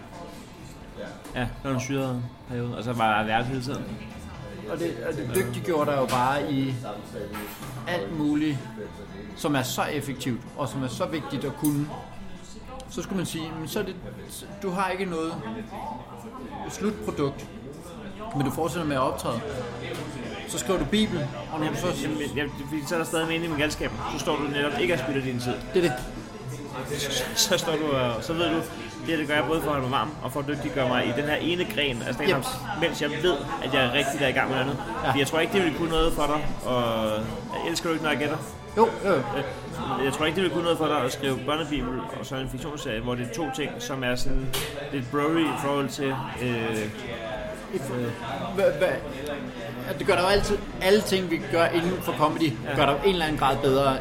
Ja, det var en syret periode, og så var jeg vært hele tiden. og det, og det dygtiggjorde dig jo bare i alt muligt, som er så effektivt, og som er så vigtigt at kunne. Så skulle man sige, men så det, du har ikke noget slutprodukt, men du fortsætter med at optræde. Så skriver du Bibelen, og når du så... Jamen, jeg, så er der stadig mening med galskaben. Så står du netop ikke at spille din tid. Det er det. Så, står du og så ved du, det, det gør jeg både for at holde mig varm og for at dygtiggøre mig i den her ene gren af stand yep. mens jeg ved, at jeg er rigtig der i gang med andet. Ja. For jeg tror ikke, det vil kunne noget for dig, og jeg elsker du ikke, når jeg gætter. Jo, jo. Øh, jeg tror ikke, det vil kunne noget for dig at skrive børnebibel og så en fiktionsserie, hvor det er to ting, som er sådan lidt brory i forhold til... Øh, det gør der jo altid, alle ting, vi gør inden for comedy, gør der en eller anden grad bedre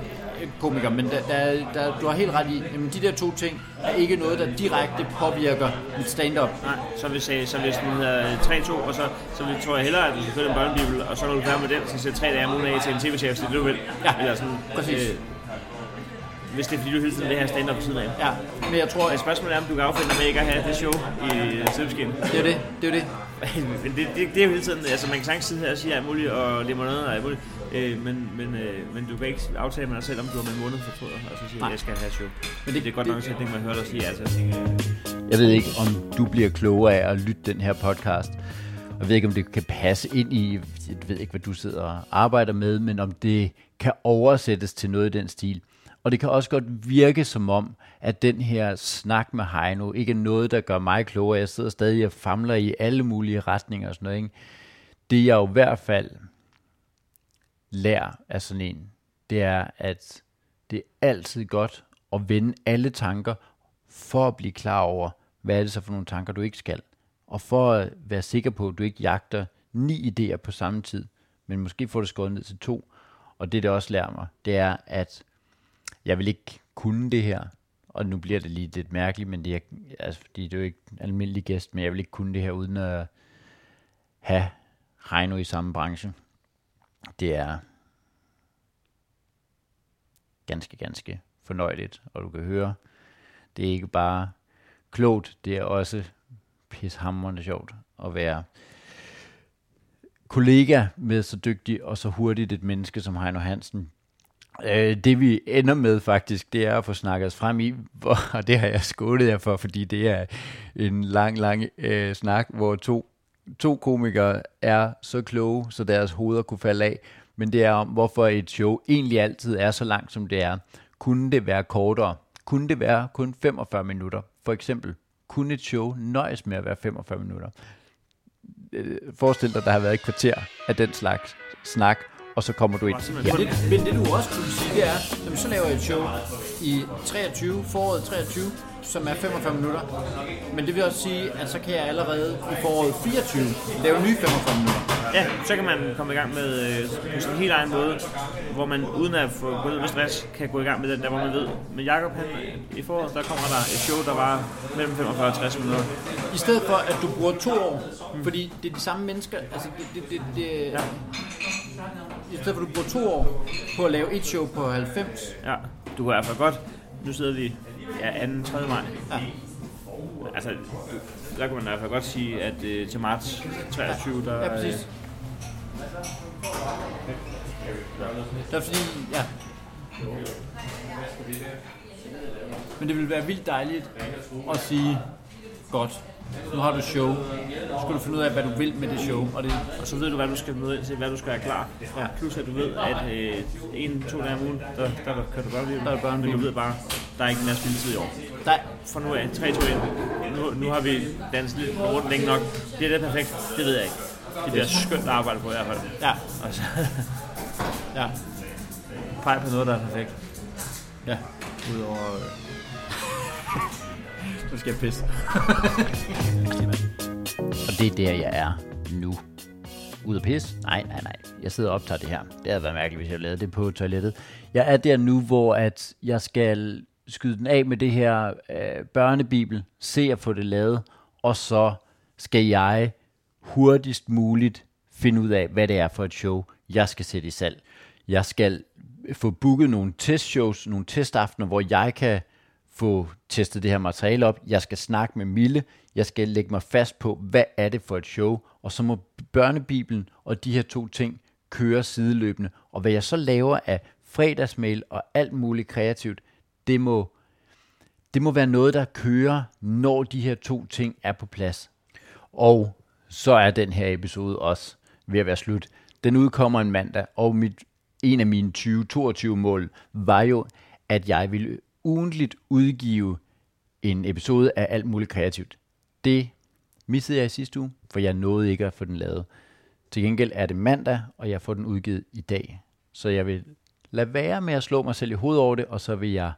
komiker, men der, der, der, du har helt ret i, at de der to ting er ikke noget, der direkte påvirker mit stand-up. Nej, så hvis, jeg, så hvis den hedder 3-2, og så, så tror jeg hellere, at du skal følge en børnebibel, og så når du færdig med den, så siger 3 dage om ugen af til en tv-chef, så det du vil. Ja, Eller sådan, præcis. Øh, hvis det er fordi, du tiden vil have stand-up på siden af. Ja, men jeg tror... at spørgsmålet er, om du kan affinde med ikke at have det show i Sibskin. Det er det, det er det. Men det, det, det, er jo hele tiden, altså man kan sagtens sidde her og sige alt muligt, og limonade og alt muligt, øh, men, men, øh, men du kan ikke aftale med dig selv, om du har med en måned fortryder, og så sige, at jeg skal have show. Men det, det er godt det, nok, at det man hører dig sige, altså. Øh. Jeg ved ikke, om du bliver klogere af at lytte den her podcast, jeg ved ikke, om det kan passe ind i, jeg ved ikke, hvad du sidder og arbejder med, men om det kan oversættes til noget i den stil. Og det kan også godt virke som om, at den her snak med Heino ikke er noget, der gør mig klogere. Jeg sidder stadig og famler i alle mulige retninger og sådan noget. Ikke? Det jeg jo i hvert fald lærer af sådan en, det er, at det er altid godt at vende alle tanker for at blive klar over, hvad er det så for nogle tanker, du ikke skal. Og for at være sikker på, at du ikke jagter ni idéer på samme tid, men måske får det skåret ned til to. Og det, det også lærer mig, det er, at jeg vil ikke kunne det her, og nu bliver det lige lidt mærkeligt, men det er, altså, fordi det er jo ikke en almindelig gæst, men jeg vil ikke kunne det her uden at have Heino i samme branche. Det er ganske, ganske fornøjeligt, og du kan høre, det er ikke bare klogt, det er også pishammerende sjovt at være kollega med så dygtig og så hurtigt et menneske som Heino Hansen. Øh, det vi ender med faktisk, det er at få snakket os frem i, hvor, og det har jeg skålet jer for, fordi det er en lang, lang øh, snak, hvor to, to komikere er så kloge, så deres hoveder kunne falde af, men det er om, hvorfor et show egentlig altid er så langt, som det er. Kunne det være kortere? Kunne det være kun 45 minutter? For eksempel, kunne et show nøjes med at være 45 minutter? Øh, forestil dig, der har været et kvarter af den slags snak, og så kommer du ind. Ja, det, men det du også kunne sige, det er, at så laver jeg et show i 23, foråret 23, som er 45 minutter. Men det vil også sige, at så kan jeg allerede i foråret 24 lave nye 45 minutter. Ja, så kan man komme i gang med øh, på en helt egen måde, hvor man uden at få gået med stress, kan gå i gang med den der, hvor man ved. Men Jacob, han, i foråret, der kommer der et show, der var mellem 45 og 60 minutter. I stedet for, at du bruger to år, mm. fordi det er de samme mennesker, altså det, det, det, det ja i stedet for at du bruger to år på at lave et show på 90. Ja, du kan i hvert fald godt. Nu sidder vi ja, 2. 3. maj. Ja. Altså, der kan man i hvert fald godt sige, at uh, til marts 23, der... Ja, præcis. Det er fordi, ja. Men det ville være vildt dejligt at sige, godt, nu har du show. Så skal du finde ud af, hvad du vil med det show. Og, det, og så ved du, hvad du skal møde ind til, hvad du skal være klar. Ja. Plus at du ved, at øh, en, to dage om ugen, der, der, der kan du godt lide. Der er børn, men du ved bare, der er ikke en masse spilletid i år. Nej. For nu af, 3, 2, 1. Nu, nu har vi danset lidt rundt længe nok. Bliver det perfekt? Det ved jeg ikke. Det bliver skønt at arbejde på i hvert fald. Ja. Og så, ja. Pej på noget, der er perfekt. Ja. Udover... Øh nu skal jeg pisse. og det er der, jeg er nu. Ud at pisse? Nej, nej, nej. Jeg sidder og optager det her. Det havde været mærkeligt, hvis jeg lavede det på toilettet. Jeg er der nu, hvor at jeg skal skyde den af med det her øh, børnebibel, se at få det lavet, og så skal jeg hurtigst muligt finde ud af, hvad det er for et show, jeg skal sætte i salg. Jeg skal få booket nogle testshows, nogle testaftener, hvor jeg kan få testet det her materiale op. Jeg skal snakke med Mille. Jeg skal lægge mig fast på, hvad er det for et show. Og så må børnebibelen og de her to ting køre sideløbende. Og hvad jeg så laver af fredagsmail og alt muligt kreativt, det må, det må være noget, der kører, når de her to ting er på plads. Og så er den her episode også ved at være slut. Den udkommer en mandag, og mit, en af mine 2022 mål var jo, at jeg ville ugentligt udgive en episode af alt muligt kreativt. Det missede jeg i sidste uge, for jeg nåede ikke at få den lavet. Til gengæld er det mandag, og jeg får den udgivet i dag. Så jeg vil lade være med at slå mig selv i hovedet over det, og så vil jeg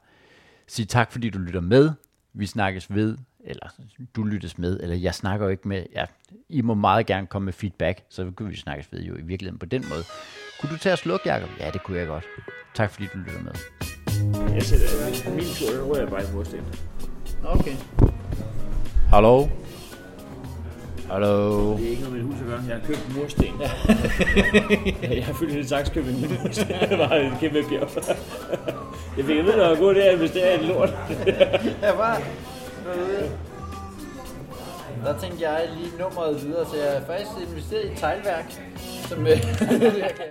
sige tak, fordi du lytter med. Vi snakkes ved, eller du lyttes med, eller jeg snakker jo ikke med, ja, I må meget gerne komme med feedback, så kan vi snakkes ved jo i virkeligheden på den måde. Kunne du tage at slukke, Jacob? Ja, det kunne jeg godt. Tak fordi du lytter med. Jeg sætter min, min tur, der rører jeg bare i mursten. Okay. Hallo? Hallo? Det er ikke noget med et hus at gøre. Jeg har købt mursten. jeg har fyldt en sakskøb i min mursten. Det var en kæmpe bjerg. jeg fik at vide, at det var god det at investere i en lort. Jeg var derude. Der tænkte jeg lige nummeret videre, så jeg har faktisk investeret i et teglværk, som øh, jeg kan...